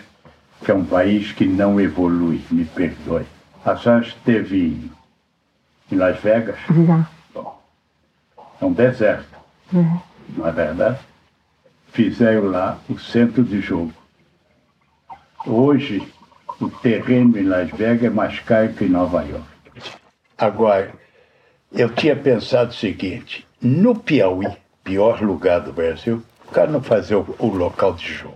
que é um país que não evolui, me perdoe. A já esteve em Las Vegas? Já. Bom, é um deserto, uhum. não é verdade? fizeram lá o centro de jogo. Hoje, o terreno em Las Vegas é mais caro que em Nova York. Agora, eu tinha pensado o seguinte: no Piauí, pior lugar do Brasil, o cara não fazer o, o local de jogo.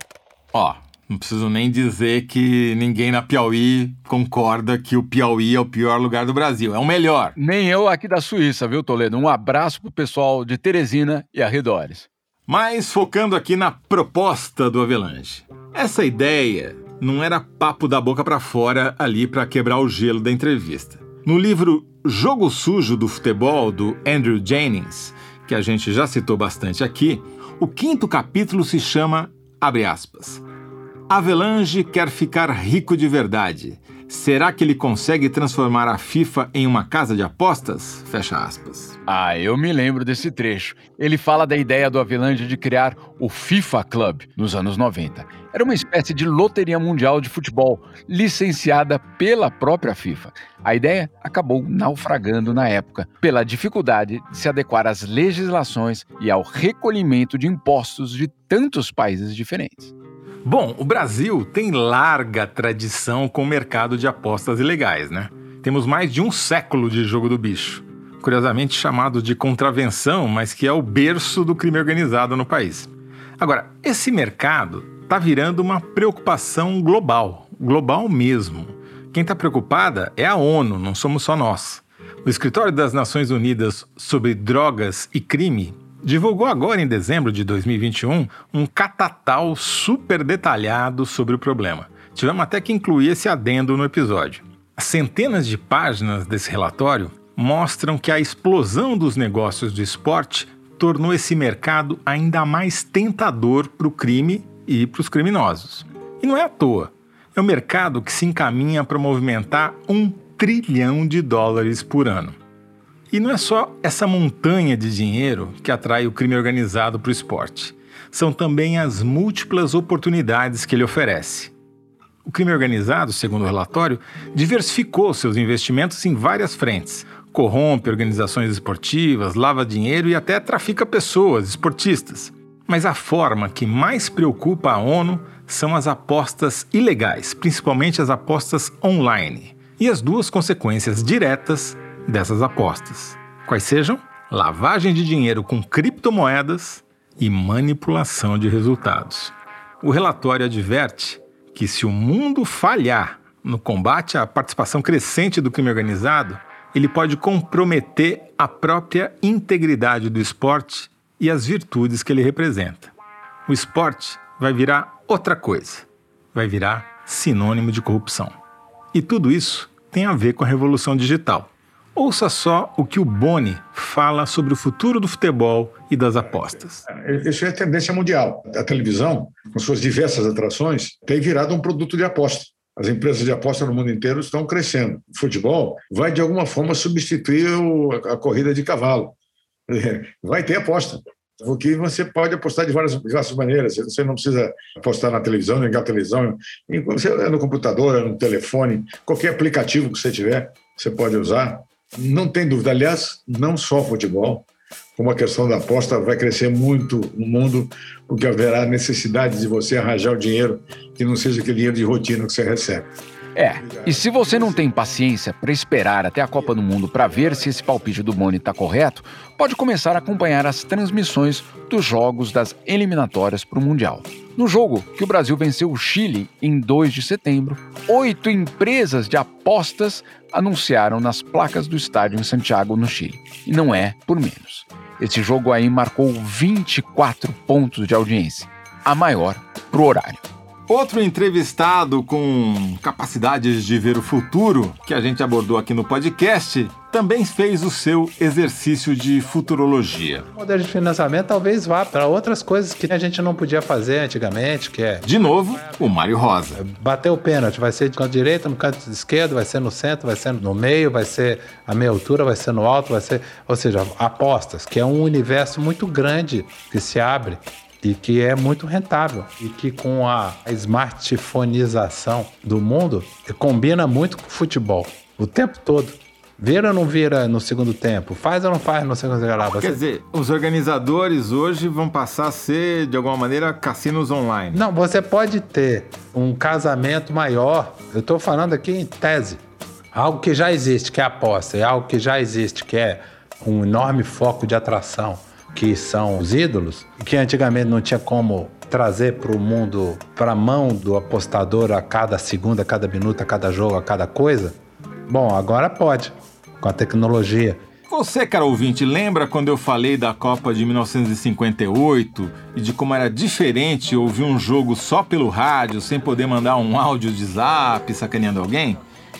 Ó, não preciso nem dizer que ninguém na Piauí concorda que o Piauí é o pior lugar do Brasil. É o melhor. Nem eu aqui da Suíça, viu, Toledo? Um abraço pro pessoal de Teresina e arredores. Mas focando aqui na proposta do Avelanche. Essa ideia não era papo da boca para fora ali para quebrar o gelo da entrevista. No livro Jogo Sujo do Futebol, do Andrew Jennings, que a gente já citou bastante aqui, o quinto capítulo se chama, abre aspas, Avelange quer ficar rico de verdade. Será que ele consegue transformar a FIFA em uma casa de apostas? Fecha aspas. Ah, eu me lembro desse trecho. Ele fala da ideia do Avelange de criar o FIFA Club nos anos 90. Era uma espécie de loteria mundial de futebol, licenciada pela própria FIFA. A ideia acabou naufragando na época, pela dificuldade de se adequar às legislações e ao recolhimento de impostos de tantos países diferentes. Bom, o Brasil tem larga tradição com o mercado de apostas ilegais, né? Temos mais de um século de jogo do bicho, curiosamente chamado de contravenção, mas que é o berço do crime organizado no país. Agora, esse mercado está virando uma preocupação global, global mesmo. Quem está preocupada é a ONU, não somos só nós. O Escritório das Nações Unidas sobre Drogas e Crime divulgou agora em dezembro de 2021 um catatal super detalhado sobre o problema. Tivemos até que incluir esse adendo no episódio. As centenas de páginas desse relatório mostram que a explosão dos negócios do esporte tornou esse mercado ainda mais tentador para o crime e para os criminosos. E não é à toa. É um mercado que se encaminha para movimentar um trilhão de dólares por ano. E não é só essa montanha de dinheiro que atrai o crime organizado para o esporte. São também as múltiplas oportunidades que ele oferece. O crime organizado, segundo o relatório, diversificou seus investimentos em várias frentes. Corrompe organizações esportivas, lava dinheiro e até trafica pessoas, esportistas. Mas a forma que mais preocupa a ONU são as apostas ilegais, principalmente as apostas online, e as duas consequências diretas dessas apostas. Quais sejam? Lavagem de dinheiro com criptomoedas e manipulação de resultados. O relatório adverte que se o mundo falhar no combate à participação crescente do crime organizado, ele pode comprometer a própria integridade do esporte e as virtudes que ele representa. O esporte vai virar outra coisa, vai virar sinônimo de corrupção. E tudo isso tem a ver com a revolução digital. Ouça só o que o Boni fala sobre o futuro do futebol e das apostas. Isso é tendência mundial. A televisão, com suas diversas atrações, tem virado um produto de aposta. As empresas de aposta no mundo inteiro estão crescendo. O futebol vai, de alguma forma, substituir a corrida de cavalo. Vai ter aposta. Porque você pode apostar de várias, diversas maneiras. Você não precisa apostar na televisão, ligar a televisão. É no computador, é no telefone, qualquer aplicativo que você tiver, você pode usar. Não tem dúvida. Aliás, não só futebol, como a questão da aposta vai crescer muito no mundo, porque haverá necessidade de você arranjar o dinheiro que não seja aquele dinheiro de rotina que você recebe. É, e se você não tem paciência para esperar até a Copa do Mundo para ver se esse palpite do Boni está correto, pode começar a acompanhar as transmissões dos jogos das eliminatórias para o Mundial. No jogo que o Brasil venceu o Chile em 2 de setembro, oito empresas de apostas anunciaram nas placas do estádio em Santiago, no Chile. E não é por menos. Esse jogo aí marcou 24 pontos de audiência, a maior pro horário. Outro entrevistado com capacidades de ver o futuro, que a gente abordou aqui no podcast, também fez o seu exercício de futurologia. O modelo de financiamento talvez vá para outras coisas que a gente não podia fazer antigamente, que é... De novo, o Mário Rosa. Bater o pênalti, vai ser de canto direito, no canto esquerdo, vai ser no centro, vai ser no meio, vai ser a meia altura, vai ser no alto, vai ser... Ou seja, apostas, que é um universo muito grande que se abre e que é muito rentável e que com a smartphoneização do mundo combina muito com o futebol o tempo todo. Vira ou não vira no segundo tempo? Faz ou não faz no segundo tempo? Quer dizer, os organizadores hoje vão passar a ser, de alguma maneira, cassinos online. Não, você pode ter um casamento maior. Eu estou falando aqui em tese. Algo que já existe, que é aposta, é algo que já existe, que é um enorme foco de atração que são os ídolos, que antigamente não tinha como trazer para o mundo, para a mão do apostador a cada segundo, a cada minuto, a cada jogo, a cada coisa. Bom, agora pode, com a tecnologia. Você, cara ouvinte, lembra quando eu falei da Copa de 1958 e de como era diferente ouvir um jogo só pelo rádio, sem poder mandar um áudio de zap sacaneando alguém?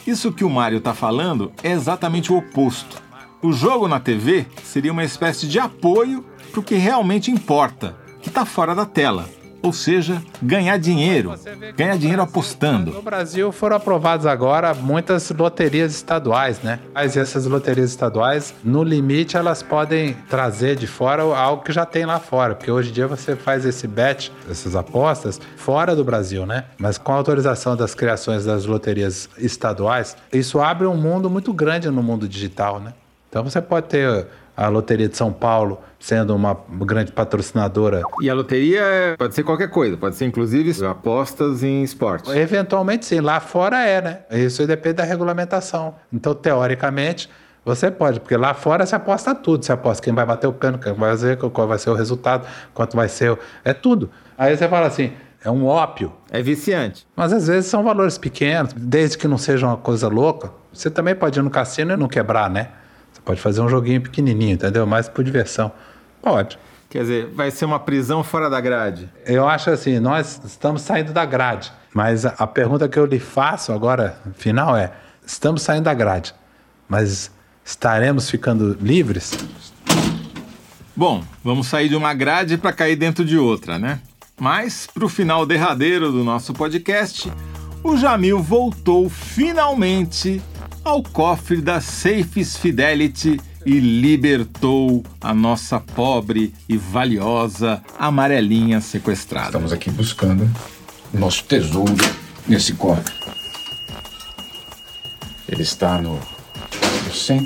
Isso que o Mário está falando é exatamente o oposto. O jogo na TV seria uma espécie de apoio para o que realmente importa, que está fora da tela. Ou seja, ganhar dinheiro. Ganhar dinheiro apostando. No Brasil foram aprovadas agora muitas loterias estaduais, né? Mas essas loterias estaduais, no limite, elas podem trazer de fora algo que já tem lá fora. Porque hoje em dia você faz esse bet, essas apostas, fora do Brasil, né? Mas com a autorização das criações das loterias estaduais, isso abre um mundo muito grande no mundo digital, né? Então você pode ter a Loteria de São Paulo sendo uma grande patrocinadora. E a loteria pode ser qualquer coisa, pode ser inclusive apostas em esporte. Eventualmente sim, lá fora é, né? Isso depende da regulamentação. Então, teoricamente, você pode, porque lá fora você aposta tudo. Você aposta quem vai bater o pênalti, quem vai fazer, qual vai ser o resultado, quanto vai ser. O... É tudo. Aí você fala assim. É um ópio. É viciante. Mas às vezes são valores pequenos, desde que não seja uma coisa louca. Você também pode ir no cassino e não quebrar, né? Você pode fazer um joguinho pequenininho, entendeu? Mais por diversão. Pode. Quer dizer, vai ser uma prisão fora da grade? Eu acho assim, nós estamos saindo da grade. Mas a, pergunta que eu lhe faço agora, final, é: estamos saindo da grade, mas estaremos ficando livres? Bom, vamos sair de uma grade para cair dentro de outra, né? Mas, para o final derradeiro do nosso podcast, o Jamil voltou finalmente ao cofre da Safes Fidelity e libertou a nossa pobre e valiosa amarelinha sequestrada. Estamos aqui buscando nosso tesouro nesse cofre. Ele está no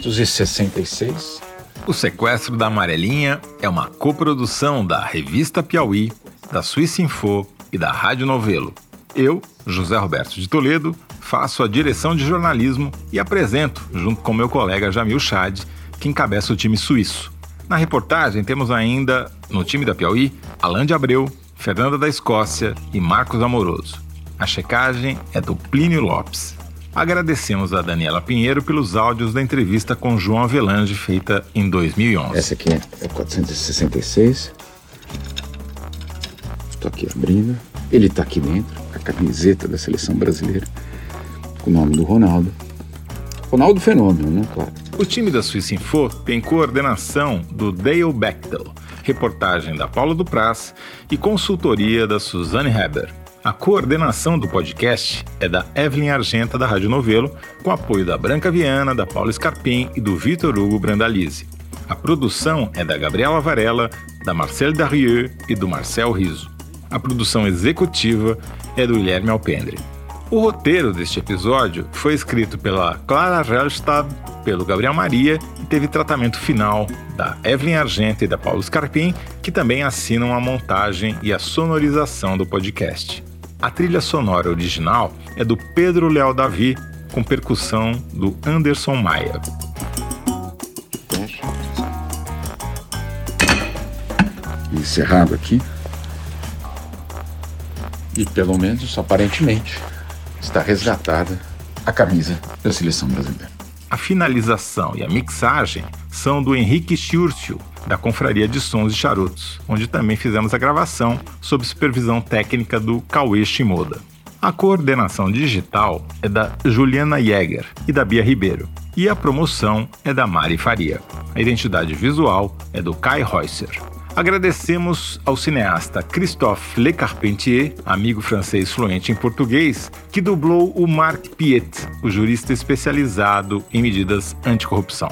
266. O sequestro da amarelinha é uma coprodução da revista Piauí, da Suíça Info e da Rádio Novelo. Eu, José Roberto de Toledo, faço a direção de jornalismo e apresento, junto com meu colega Jamil Chad, que encabeça o time suíço. Na reportagem temos ainda, no time da Piauí, Alain de Abreu, Fernanda da Escócia e Marcos Amoroso. A checagem é do Plínio Lopes. Agradecemos a Daniela Pinheiro pelos áudios da entrevista com João Avelange feita em 2011. Essa aqui é 466. Estou aqui abrindo. Ele está aqui dentro, a camiseta da seleção brasileira, com o nome do Ronaldo. Ronaldo Fenômeno, né? Claro. O time da Suíça Info tem coordenação do Dale Bechtel, reportagem da Paula Dupraz e consultoria da Suzane Heber. A coordenação do podcast é da Evelyn Argenta, da Rádio Novelo, com apoio da Branca Viana, da Paula Scarpim e do Vitor Hugo Brandalize. A produção é da Gabriela Varela, da Marcel Darieux e do Marcel Riso. A produção executiva é do Guilherme Alpendre. O roteiro deste episódio foi escrito pela Clara Rellstab, pelo Gabriel Maria e teve tratamento final da Evelyn Argenta e da Paulo Scarpim, que também assinam a montagem e a sonorização do podcast. A trilha sonora original é do Pedro Leal Davi, com percussão do Anderson Maia. Encerrado aqui. E pelo menos, aparentemente, está resgatada a camisa da seleção brasileira. A finalização e a mixagem são do Henrique Schurcio, da Confraria de Sons e Charutos, onde também fizemos a gravação sob supervisão técnica do Cauê Shimoda. A coordenação digital é da Juliana Jäger e da Bia Ribeiro, e a promoção é da Mari Faria. A identidade visual é do Kai Reusser. Agradecemos ao cineasta Christophe Le Carpentier, amigo francês fluente em português, que dublou o Marc Piet, o jurista especializado em medidas anticorrupção.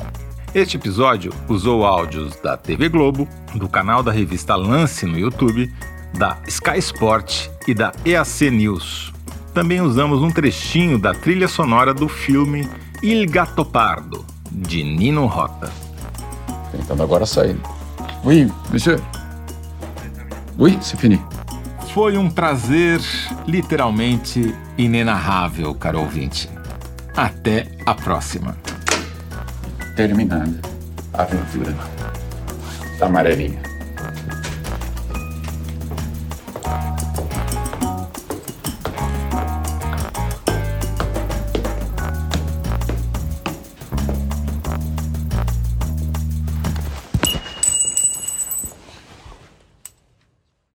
Este episódio usou áudios da TV Globo, do canal da revista Lance no YouTube, da Sky Sport e da EAC News. Também usamos um trechinho da trilha sonora do filme Il Gattopardo, de Nino Rota. Tentando agora sair. Oui, monsieur. Oui, c'est fini. Foi um prazer literalmente inenarrável, caro ouvinte. Até a próxima. Terminada a aventura da amarelinha.